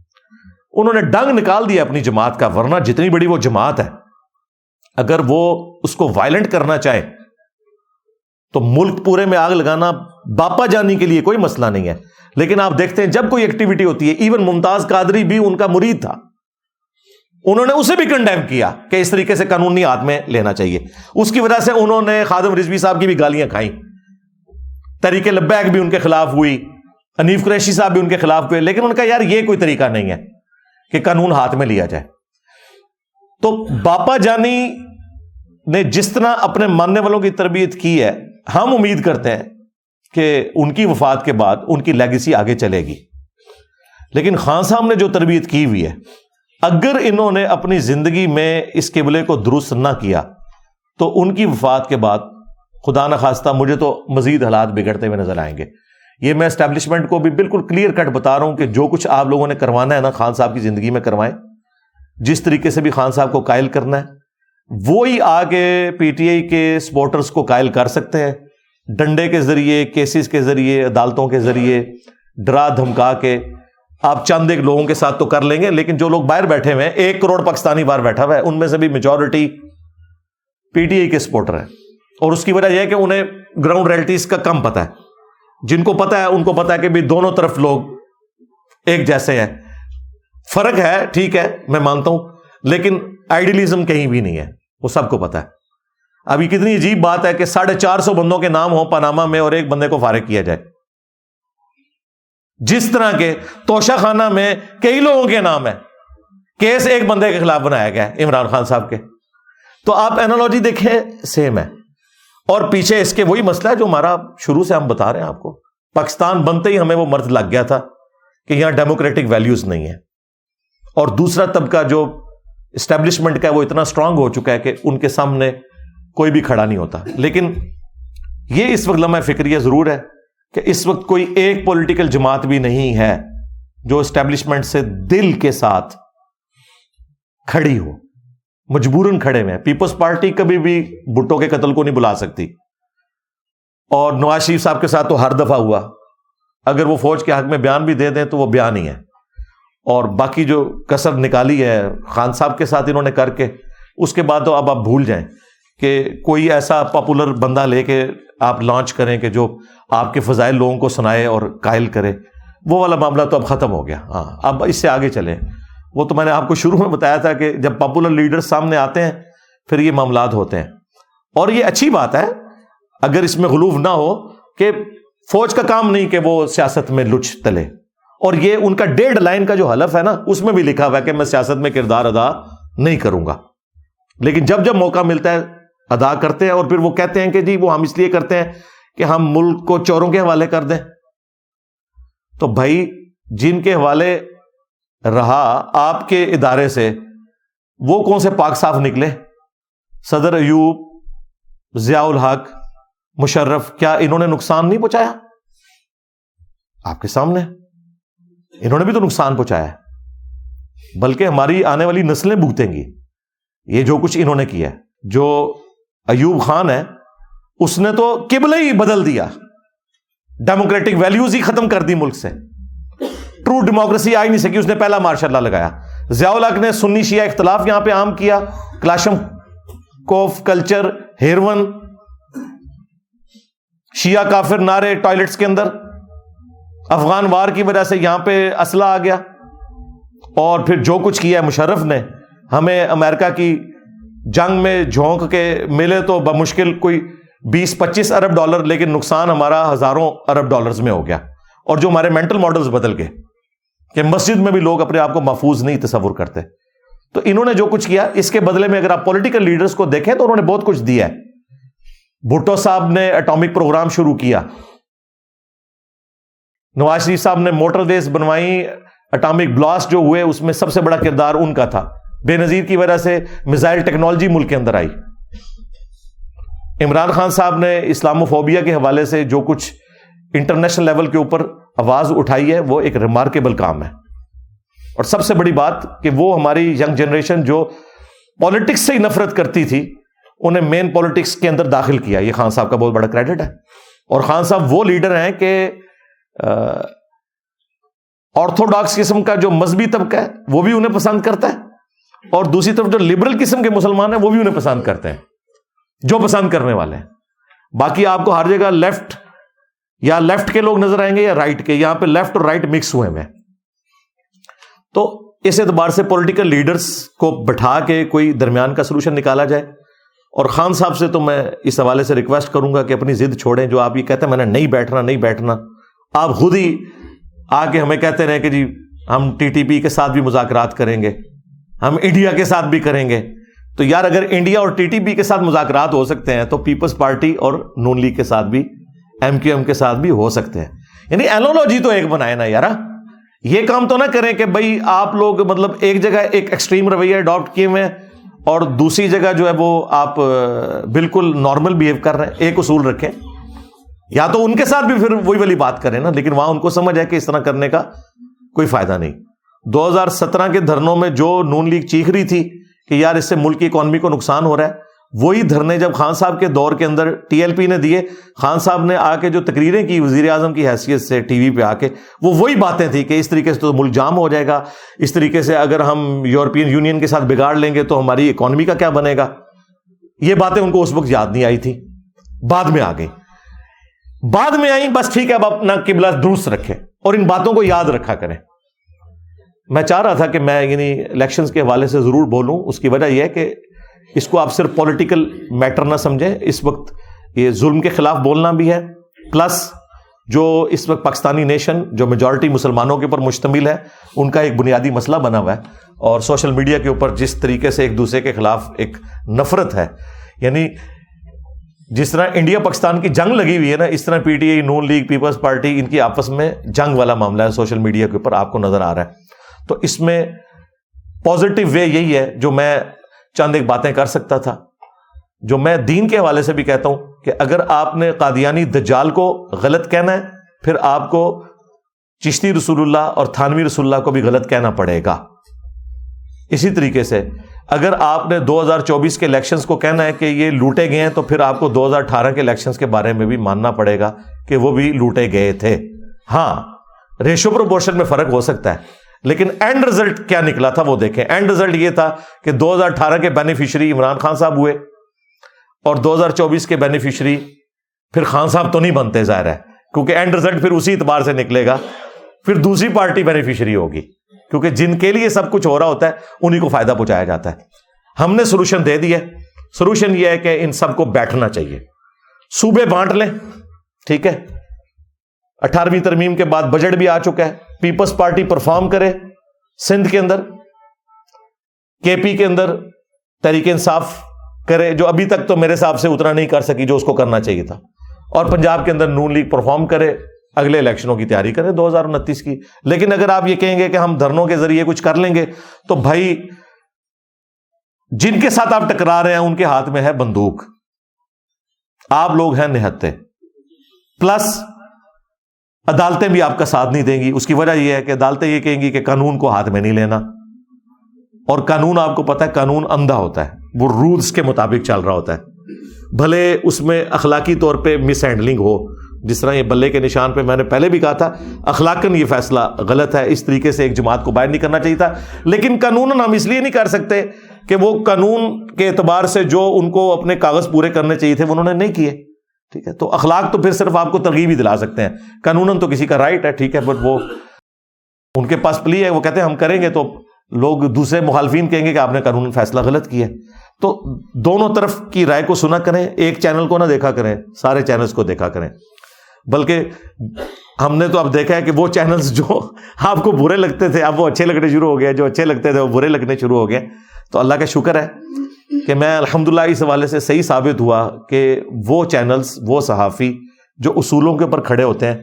S1: انہوں نے ڈنگ نکال دیا اپنی جماعت کا، ورنہ جتنی بڑی وہ جماعت ہے اگر وہ اس کو وائلنٹ کرنا چاہے، تو ملک پورے میں آگ لگانا باپا جانی کے لیے کوئی مسئلہ نہیں ہے۔ لیکن آپ دیکھتے ہیں جب کوئی ایکٹیویٹی ہوتی ہے ایون ممتاز قادری بھی ان کا مرید تھا۔ انہوں نے اسے بھی کنڈیم کیا کہ اس طریقے سے قانونی ہاتھ میں لینا چاہیے۔ اس کی وجہ سے انہوں نے خادم رضوی صاحب کی بھی گالیاں کھائیں۔ طریق لبیک بھی ان کے خلاف ہوئی، انیف قریشی صاحب بھی ان کے خلاف ہوئے۔ لیکن ان کا یار یہ کوئی طریقہ نہیں ہے کہ قانون ہاتھ میں لیا جائے۔ تو باپا جانی نے جس طرح اپنے ماننے والوں کی تربیت کی ہے، ہم امید کرتے ہیں کہ ان کی وفات کے بعد ان کی لیگسی آگے چلے گی۔ لیکن خان صاحب نے جو تربیت کی ہوئی ہے، اگر انہوں نے اپنی زندگی میں اس قبلے کو درست نہ کیا، تو ان کی وفات کے بعد، خدا نخواستہ مجھے تو مزید حالات بگڑتے ہوئے نظر آئیں گے۔ یہ میں اسٹیبلشمنٹ کو بھی بالکل کلیئر کٹ بتا رہا ہوں کہ جو کچھ آپ لوگوں نے کروانا ہے نا، خان صاحب کی زندگی میں کروائیں۔ جس طریقے سے بھی خان صاحب کو قائل کرنا ہے وہی آگے پی ٹی آئی کے سپورٹرز کو قائل کر سکتے ہیں۔ ڈنڈے کے ذریعے، کیسز کے ذریعے، عدالتوں کے ذریعے، ڈرا دھمکا کے۔ آپ چند ایک لوگوں کے ساتھ تو کر لیں گے، لیکن جو لوگ باہر بیٹھے ہوئے ہیں، ایک کروڑ پاکستانی باہر بیٹھا ہوا ہے، ان میں سے بھی میجورٹی پی ٹی آئی کے سپورٹر ہیں۔ اور اس کی وجہ یہ ہے کہ انہیں گراؤنڈ ریلٹیز کا کم پتا ہے۔ جن کو پتا ہے، ان کو پتا ہے کہ بھی دونوں طرف لوگ ایک جیسے ہیں۔ فرق ہے، ٹھیک ہے، میں مانتا ہوں، لیکن آئیڈیلزم کہیں بھی نہیں ہے۔ وہ سب کو پتا ہے۔ ابھی کتنی عجیب بات ہے کہ ساڑھے چار سو بندوں کے نام ہو پاناما میں اور ایک بندے کو فارغ کیا جائے۔ جس طرح کے توشا خانہ میں کئی لوگوں کے نام ہے کیس ایک بندے کے خلاف بنایا گیا ہے، عمران خان صاحب کے۔ تو آپ اینالوجی دیکھیں سیم ہے۔ اور پیچھے اس کے وہی مسئلہ ہے جو ہمارا شروع سے ہم بتا رہے ہیں آپ کو۔ پاکستان بنتے ہی ہمیں وہ مرض لگ گیا تھا کہ یہاں ڈیموکریٹک ویلیوز نہیں ہے اور دوسرا طبقہ جو اسٹیبلشمنٹ کا وہ اتنا اسٹرانگ ہو چکا ہے کہ ان کے سامنے کوئی بھی کھڑا نہیں ہوتا۔ لیکن یہ اس وقت لمحہ فکریہ ضرور ہے کہ اس وقت کوئی ایک پولیٹیکل جماعت بھی نہیں ہے جو اسٹیبلشمنٹ سے دل کے ساتھ کھڑی ہو۔ مجبوراً کھڑے میں پیپلز پارٹی کبھی بھی بھٹو کے قتل کو نہیں بلا سکتی۔ اور نواز شریف صاحب کے ساتھ تو ہر دفعہ ہوا۔ اگر وہ فوج کے حق میں بیان بھی دے دیں تو وہ بیان ہی ہے۔ اور باقی جو کسر نکالی ہے، خان صاحب کے ساتھ انہوں نے کر کے، اس کے بعد تو اب آپ بھول جائیں کہ کوئی ایسا پاپولر بندہ لے کے آپ لانچ کریں کہ جو آپ کے فضائل لوگوں کو سنائے اور قائل کرے۔ وہ والا معاملہ تو اب ختم ہو گیا۔ ہاں اب اس سے آگے چلیں۔ وہ تو میں نے آپ کو شروع میں بتایا تھا کہ جب پاپولر لیڈر سامنے آتے ہیں، پھر یہ معاملات ہوتے ہیں۔ اور یہ اچھی بات ہے، اگر اس میں غلوف نہ ہو کہ فوج کا کام نہیں کہ وہ سیاست میں لچ تلے۔ اور یہ ان کا ڈیڈ لائن کا جو حلف ہے نا، اس میں بھی لکھا ہوا ہے کہ میں سیاست میں کردار ادا نہیں کروں گا۔ لیکن جب جب موقع ملتا ہے، ادا کرتے ہیں اور پھر وہ کہتے ہیں کہ جی وہ ہم اس لیے کرتے ہیں کہ ہم ملک کو چوروں کے حوالے کر دیں۔ تو بھائی، جن کے حوالے رہا آپ کے ادارے سے، وہ کون سے پاک صاف نکلے؟ صدر ایوب، ضیاء الحق، مشرف، کیا انہوں نے نقصان نہیں پہنچایا؟ آپ کے سامنے۔ انہوں نے بھی تو نقصان پہنچایا بلکہ ہماری آنے والی نسلیں بھگتیں گی۔ یہ جو کچھ انہوں نے کیا جو ایوب خان ہے، اس نے تو قبلے ہی بدل دیا۔ ڈیموکریٹک ویلیوز ہی ختم کر دی ملک سے۔ ٹرو ڈیموکریسی آئی نہیں سکی، اس نے پہلا مارشاء اللہ لگایا۔ ضیاء الحق نے سنی شیعہ اختلاف یہاں پہ عام کیا۔ کلاشم کوف، کلچر ہیرون شیعہ کافر نارے ٹوائلٹس کے اندر۔ افغان وار کی وجہ سے یہاں پہ اسلحہ آ گیا۔ اور پھر جو کچھ کیا ہے، مشرف نے ہمیں امریکہ کی جنگ میں جھونک کے ملے تو بمشکل کوئی بیس، پچیس ارب ڈالر، لیکن نقصان ہمارا ہزاروں ارب ڈالرز میں ہو گیا۔ اور جو ہمارے مینٹل ماڈلز بدل گئے کہ مسجد میں بھی لوگ اپنے آپ کو محفوظ نہیں، تصور کرتے۔ تو انہوں نے جو کچھ کیا، اس کے بدلے میں اگر آپ پولیٹیکل لیڈرز کو دیکھیں تو انہوں نے بہت کچھ دیا ہے۔ بھٹو صاحب نے اٹامک پروگرام شروع کیا۔ نواز شریف صاحب نے موٹر ویز بنوائی اٹامک بلاسٹ جو ہوئے، اس میں سب سے بڑا کردار ان کا تھا۔ بے نظیر کی وجہ سے میزائل ٹیکنالوجی ملک کے اندر آئی۔ عمران خان صاحب نے اسلام فوبیا کے حوالے سے جو کچھ انٹرنیشنل لیول کے اوپر آواز اٹھائی ہے، وہ ایک ریمارکیبل کام ہے۔ اور سب سے بڑی بات کہ وہ ہماری ینگ جنریشن جو پالیٹکس سے ہی نفرت کرتی تھی، انہیں مین پالیٹکس کے اندر داخل کیا۔ یہ خان صاحب کا بہت بڑا کریڈٹ ہے۔ اور خان صاحب وہ لیڈر ہیں کہ آرتھوڈاکس قسم کا جو مذہبی طبقہ ہے، وہ بھی انہیں پسند کرتا ہے۔ اور دوسری طرف جو لبرل قسم کے مسلمان ہیں، وہ بھی انہیں پسند کرتے ہیں، جو پسند کرنے والے ہیں۔ باقی آپ کو ہر جگہ لیفٹ یا لیفٹ کے لوگ نظر آئیں گے یا رائٹ کے، یہاں پہ لیفٹ اور رائٹ مکس ہوئے میں تو اس اعتبار سے پولیٹیکل لیڈرز کو بٹھا کے کوئی درمیان کا سولوشن نکالا جائے۔ اور خان صاحب سے تو میں اس حوالے سے ریکویسٹ کروں گا کہ اپنی ضد چھوڑیں، جو آپ یہ کہتے ہیں، میں نے نہیں بیٹھنا نہیں بیٹھنا۔ آپ خود ہی آ کے ہمیں کہتے رہے کہ جی ہم ٹی ٹی پی کے ساتھ بھی مذاکرات کریں گے، ہم انڈیا کے ساتھ بھی کریں گے۔ تو یار، اگر انڈیا اور ٹی ٹی پی کے ساتھ مذاکرات ہو سکتے ہیں، تو پیپلز پارٹی اور نون لیگ کے ساتھ بھی، ایم کیو ایم کے ساتھ بھی ہو سکتے ہیں۔ یعنی اینولوجی تو ایک بنائے نا یار یہ کام تو نہ کریں کہ بھائی آپ لوگ مطلب ایک جگہ ایک ایکسٹریم رویہ اڈاپٹ کیے ہوئے اور دوسری جگہ جو ہے وہ آپ بالکل نارمل بہیو کر رہے ہیں۔ ایک اصول رکھیں۔ یا تو ان کے ساتھ بھی پھر وہی والی بات کریں نا، لیکن وہاں ان کو سمجھ ہے کہ اس طرح کرنے کا کوئی فائدہ نہیں۔ دو ہزار سترہ کے دھرنوں میں جو نون لیگ چیخ رہی تھی کہ یار اس سے ملک کی اکانومی کو نقصان ہو رہا ہے، وہی دھرنے جب خان صاحب کے دور کے اندر ٹی ایل پی نے دیے، خان صاحب نے آ کے جو تقریریں کی وزیر اعظم کی حیثیت سے ٹی وی پہ آ کے، وہ وہی باتیں تھیں کہ اس طریقے سے تو ملک جام ہو جائے گا، اس طریقے سے اگر ہم یورپین یونین کے ساتھ بگاڑ لیں گے تو ہماری اکانومی کا کیا بنے گا۔ یہ باتیں ان کو اس وقت یاد نہیں آئی تھی بعد میں آ گئی بعد میں آئی بس ٹھیک ہے، اب اپنا قبلہ درست رکھے اور ان باتوں کو یاد رکھا کریں۔ میں چاہ رہا تھا کہ میں یعنی الیکشن کے حوالے سے ضرور بولوں، اس کی وجہ یہ ہے کہ اس کو آپ صرف پولیٹیکل میٹر نہ سمجھیں، اس وقت یہ ظلم کے خلاف بولنا بھی ہے۔ پلس جو اس وقت پاکستانی نیشن جو میجورٹی مسلمانوں کے اوپر مشتمل ہے، ان کا ایک بنیادی مسئلہ بنا ہوا ہے۔ اور سوشل میڈیا کے اوپر جس طریقے سے ایک دوسرے کے خلاف ایک نفرت ہے یعنی جس طرح انڈیا پاکستان کی جنگ لگی ہوئی ہے نا، اس طرح P T I, Noon League, Peoples Party, ان کی آپس میں جنگ والا معاملہ ہے، سوشل میڈیا کے اوپر آپ کو نظر آ رہا ہے۔ تو اس میں پازیٹو وے یہی ہے، جو میں چند ایک باتیں کر سکتا تھا۔ جو میں دین کے حوالے سے بھی کہتا ہوں کہ اگر آپ نے قادیانی دجال کو غلط کہنا ہے، پھر آپ کو
S2: چشتی رسول اللہ اور تھانوی رسول اللہ کو بھی غلط کہنا پڑے گا۔ اسی طریقے سے اگر آپ نے دو ہزار چوبیس کے الیکشنز کو کہنا ہے کہ یہ لوٹے گئے ہیں، تو پھر آپ کو دو ہزار اٹھارہ کے الیکشنز کے بارے میں بھی ماننا پڑے گا کہ وہ بھی لوٹے گئے تھے۔ ہاں ریشو پروپورشن میں فرق ہو سکتا ہے، لیکن اینڈ ریزلٹ کیا نکلا تھا وہ دیکھیں۔ اینڈ ریزلٹ یہ تھا کہ دو ہزار اٹھارہ کے بینیفیشری عمران خان صاحب ہوئے اور دو ہزار چوبیس کے بینیفیشری پھر خان صاحب تو نہیں بنتے ظاہر ہے، کیونکہ اینڈ ریزلٹ پھر اسی اعتبار سے نکلے گا۔ پھر دوسری پارٹی بینیفیشری ہوگی۔ کیونکہ جن کے لیے سب کچھ ہو رہا ہوتا ہے انہیں کو فائدہ پہنچایا جاتا ہے۔ ہم نے سولوشن دے دیا سولوشن یہ ہے کہ ان سب کو بیٹھنا چاہیے۔ صوبے بانٹ لیں، ٹھیک ہے۔ اٹھارہویں ترمیم کے بعد بجٹ بھی آ چکا ہے۔ پیپلس پارٹی پرفارم کرے۔ سندھ کے اندر کے پی کے اندر تحریک انصاف کرے، جو ابھی تک تو میرے حساب سے اتنا نہیں کر سکی جو اس کو کرنا چاہیے تھا۔ اور پنجاب کے اندر نون لیگ پرفارم کرے۔ اگلے الیکشنوں کی تیاری کرے دو ہزار انتیس کی۔ لیکن اگر آپ یہ کہیں گے کہ ہم دھرنوں کے ذریعے کچھ کر لیں گے، تو بھائی، جن کے ساتھ آپ ٹکرا رہے ہیں، ان کے ہاتھ میں ہے بندوق۔ آپ لوگ ہیں نہتے۔ پلس، عدالتیں بھی آپ کا ساتھ نہیں دیں گی۔ اس کی وجہ یہ ہے کہ عدالتیں یہ کہیں گی کہ قانون کو ہاتھ میں نہیں لینا۔ اور قانون، آپ کو پتا ہے، قانون اندھا ہوتا ہے۔ وہ رولز کے مطابق چل رہا ہوتا ہے۔ بھلے اس میں اخلاقی طور پہ مس ہینڈلنگ ہو۔ جس طرح یہ بلے کے نشان پہ میں نے پہلے بھی کہا تھا، اخلاقاً یہ فیصلہ غلط ہے، اس طریقے سے ایک جماعت کو باہر نہیں کرنا چاہیے تھا۔ لیکن قانون ہم اس لیے نہیں کر سکتے کہ وہ قانون کے اعتبار سے جو ان کو اپنے کاغذ پورے کرنے چاہیے تھے، وہ انہوں نے نہیں کیے۔ ٹھیک ہے؟ تو اخلاق تو پھر صرف آپ کو ترغیب ہی دلا سکتے ہیں۔ قانون تو کسی کا رائٹ ہے، ٹھیک ہے بٹ وہ ان کے پاس پلی ہے، وہ کہتے ہیں ہم کریں گے تو لوگ دوسرے مخالفین کہیں گے کہ آپ نے قانون فیصلہ غلط کیا تو دونوں طرف کی رائے کو سنا کریں، ایک چینل کو نہ دیکھا کریں، سارے چینلز کو دیکھا کریں۔ بلکہ ہم نے تو اب دیکھا ہے کہ وہ چینلز جو آپ کو برے لگتے تھے، اب وہ اچھے لگنے شروع ہو گئے، جو اچھے لگتے تھے وہ برے لگنے شروع ہو گئے۔ تو اللہ کا شکر ہے کہ میں الحمد للہ اس حوالے سے صحیح ثابت ہوا کہ وہ چینلز وہ صحافی جو اصولوں کے اوپر کھڑے ہوتے ہیں،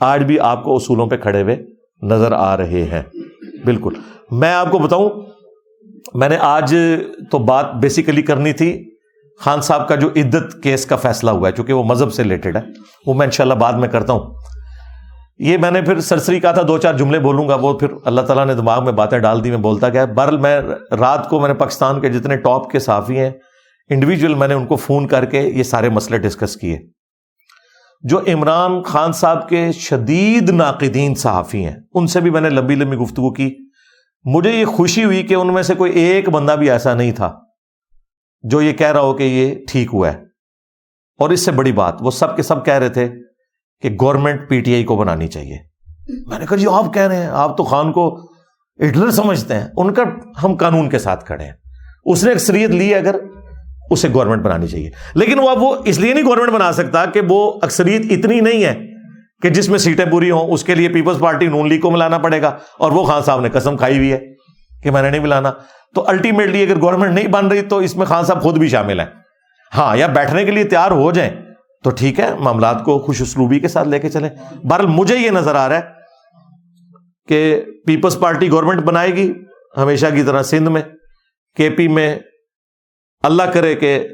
S2: آج بھی آپ کو اصولوں پہ کھڑے ہوئے نظر آ رہے ہیں۔ بالکل۔ میں آپ کو بتاؤں، میں نے آج تو بات بیسیکلی کرنی تھی۔ خان صاحب کا جو عدت کیس کا فیصلہ ہوا ہے، چونکہ وہ مذہب سے ریلیٹڈ ہے، وہ میں انشاءاللہ بعد میں کرتا ہوں۔ یہ میں نے پھر سرسری کہا تھا، دو چار جملے بولوں گا، وہ پھر اللہ تعالیٰ نے دماغ میں باتیں ڈال دی، میں بولتا گیا، برل میں رات کو میں نے پاکستان کے جتنے ٹاپ کے صحافی ہیں انڈیویجول میں نے ان کو فون کر کے یہ سارے مسئلے ڈسکس کیے۔ جو عمران خان صاحب کے شدید ناقدین صحافی ہیں، ان سے بھی میں نے لمبی لمبی گفتگو کی۔ مجھے یہ خوشی ہوئی کہ ان میں سے کوئی ایک بندہ بھی ایسا نہیں تھا۔ جو یہ کہہ رہا ہو کہ یہ ٹھیک ہوا ہے۔ اور اس سے بڑی بات، وہ سب کے سب کہہ رہے تھے کہ گورنمنٹ پی ٹی آئی کو بنانی چاہیے۔ میں نے کہا جی آپ کہہ رہے ہیں، آپ تو خان کو ہٹلر سمجھتے ہیں۔ ان کا ہم قانون کے ساتھ کھڑے ہیں۔ اس نے اکثریت لی اگر اسے گورنمنٹ بنانی چاہیے۔ لیکن وہ اب وہ اس لیے نہیں گورنمنٹ بنا سکتا کہ وہ اکثریت اتنی نہیں ہے کہ جس میں سیٹیں پوری ہوں، اس کے لیے پیپلز پارٹی نون لیگ کو ملانا پڑے گا۔ اور وہ خان صاحب نے قسم کھائی ہوئی ہے کہ میں نے نہیں ملانا۔ تو الٹیمیٹلی اگر گورنمنٹ نہیں بن رہی تو اس میں خان صاحب خود بھی شامل ہیں۔ ہاں یا بیٹھنے کے لیے تیار ہو جائیں تو ٹھیک ہے، معاملات کو خوش اسلوبی کے ساتھ لے کے چلیں۔ بہرحال مجھے یہ نظر آ رہا ہے کہ پیپلز پارٹی گورنمنٹ بنائے گی ہمیشہ کی طرح سندھ میں۔ کے پی میں اللہ کرے کہ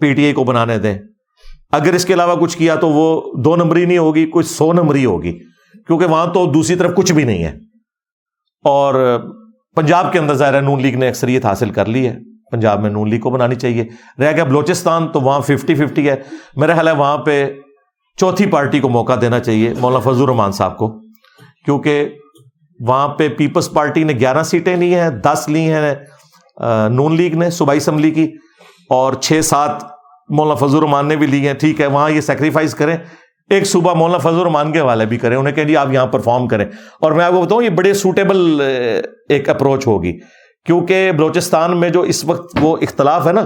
S2: پی ٹی آئی کو بنانے دیں۔ اگر اس کے علاوہ کچھ کیا تو وہ دو نمبری نہیں ہوگی کچھ سو نمبری ہوگی۔ کیونکہ وہاں تو دوسری طرف کچھ بھی نہیں ہے۔ اور پنجاب کے اندر ظاہر ہے نون لیگ نے اکثریت حاصل کر لی ہے۔ پنجاب میں نون لیگ کو بنانی چاہیے۔ رہ گیا بلوچستان، تو وہاں ففٹی ففٹی ہے۔ میرا خیال ہے وہاں پہ چوتھی پارٹی کو موقع دینا چاہیے مولانا فضل الرحمان صاحب کو۔ کیونکہ وہاں پہ پیپلز پارٹی نے گیارہ سیٹیں لی ہیں، دس لی ہیں نون لیگ نے، صوبائی اسمبلی کی۔ اور چھ سات مولانا فضل الرحمان نے بھی لی ہیں۔ ٹھیک ہے، وہاں یہ سیکریفائز کریں۔ ایک صوبہ مولانا فضل الرحمان کے والے بھی کریں، انہیں کہ جی آپ یہاں پرفارم کریں۔ اور میں آپ کو بتاؤں، یہ بڑے سوٹیبل ایک اپروچ ہوگی۔ کیونکہ بلوچستان میں جو اس وقت وہ اختلاف ہے نا،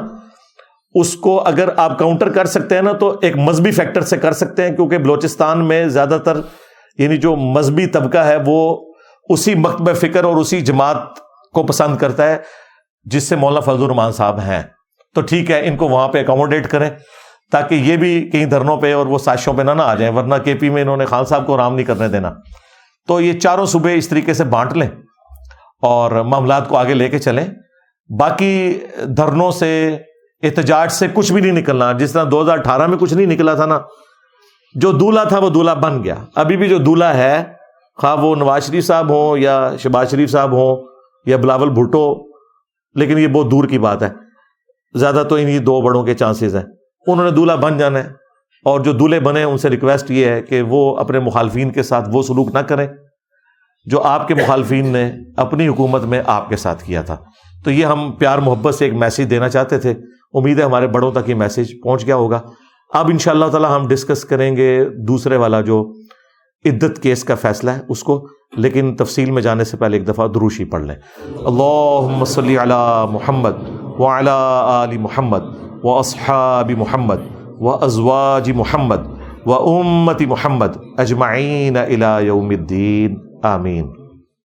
S2: اس کو اگر آپ کاؤنٹر کر سکتے ہیں نا، تو ایک مذہبی فیکٹر سے کر سکتے ہیں۔ کیونکہ بلوچستان میں زیادہ تر یعنی جو مذہبی طبقہ ہے، وہ اسی مکتب فکر اور اسی جماعت کو پسند کرتا ہے، جس سے مولانا فضل الرحمان صاحب ہیں۔ تو ٹھیک ہے، ان کو وہاں پہ اکوموڈیٹ کریں۔ تاکہ یہ بھی کئی دھرنوں پہ اور وہ سازشوں پہ نہ نہ آ جائیں، ورنہ کے پی میں انہوں نے خان صاحب کو آرام نہیں کرنے دینا۔ تو یہ چاروں صوبے اس طریقے سے بانٹ لیں اور معاملات کو آگے لے کے چلیں۔ باقی دھرنوں سے، احتجاج سے کچھ بھی نہیں نکلنا۔ جس طرح دو ہزار اٹھارہ میں کچھ نہیں نکلا تھا نا، جو دولہا تھا وہ دولہا بن گیا۔ ابھی بھی جو دولہا ہے، خواہ وہ نواز شریف صاحب ہوں یا شہباز شریف صاحب ہوں یا بلاول بھٹو، لیکن یہ بہت دور کی بات ہے۔ زیادہ تو انہیں دو بڑوں کے چانسز ہیں۔ انہوں نے دولہا بن جانا ہے اور جو دولہے بنے ان سے ریکویسٹ یہ ہے کہ وہ اپنے مخالفین کے ساتھ وہ سلوک نہ کریں جو آپ کے مخالفین نے اپنی حکومت میں آپ کے ساتھ کیا تھا۔ تو یہ ہم پیار محبت سے ایک میسیج دینا چاہتے تھے۔ امید ہے ہمارے بڑوں تک یہ میسیج پہنچ گیا ہوگا۔ اب ان شاء اللہ تعالیٰ ہم ڈسکس کریں گے دوسرے والا جو عدت کیس کا فیصلہ ہے، اس کو۔ لیکن تفصیل میں جانے سے پہلے ایک دفعہ دروشی پڑھ لیں۔ اللہ صلی علی محمد وعلی آل محمد۔ و اصحاب محمد و ازواج محمد و امت محمد اجمعین الى یوم الدین آمین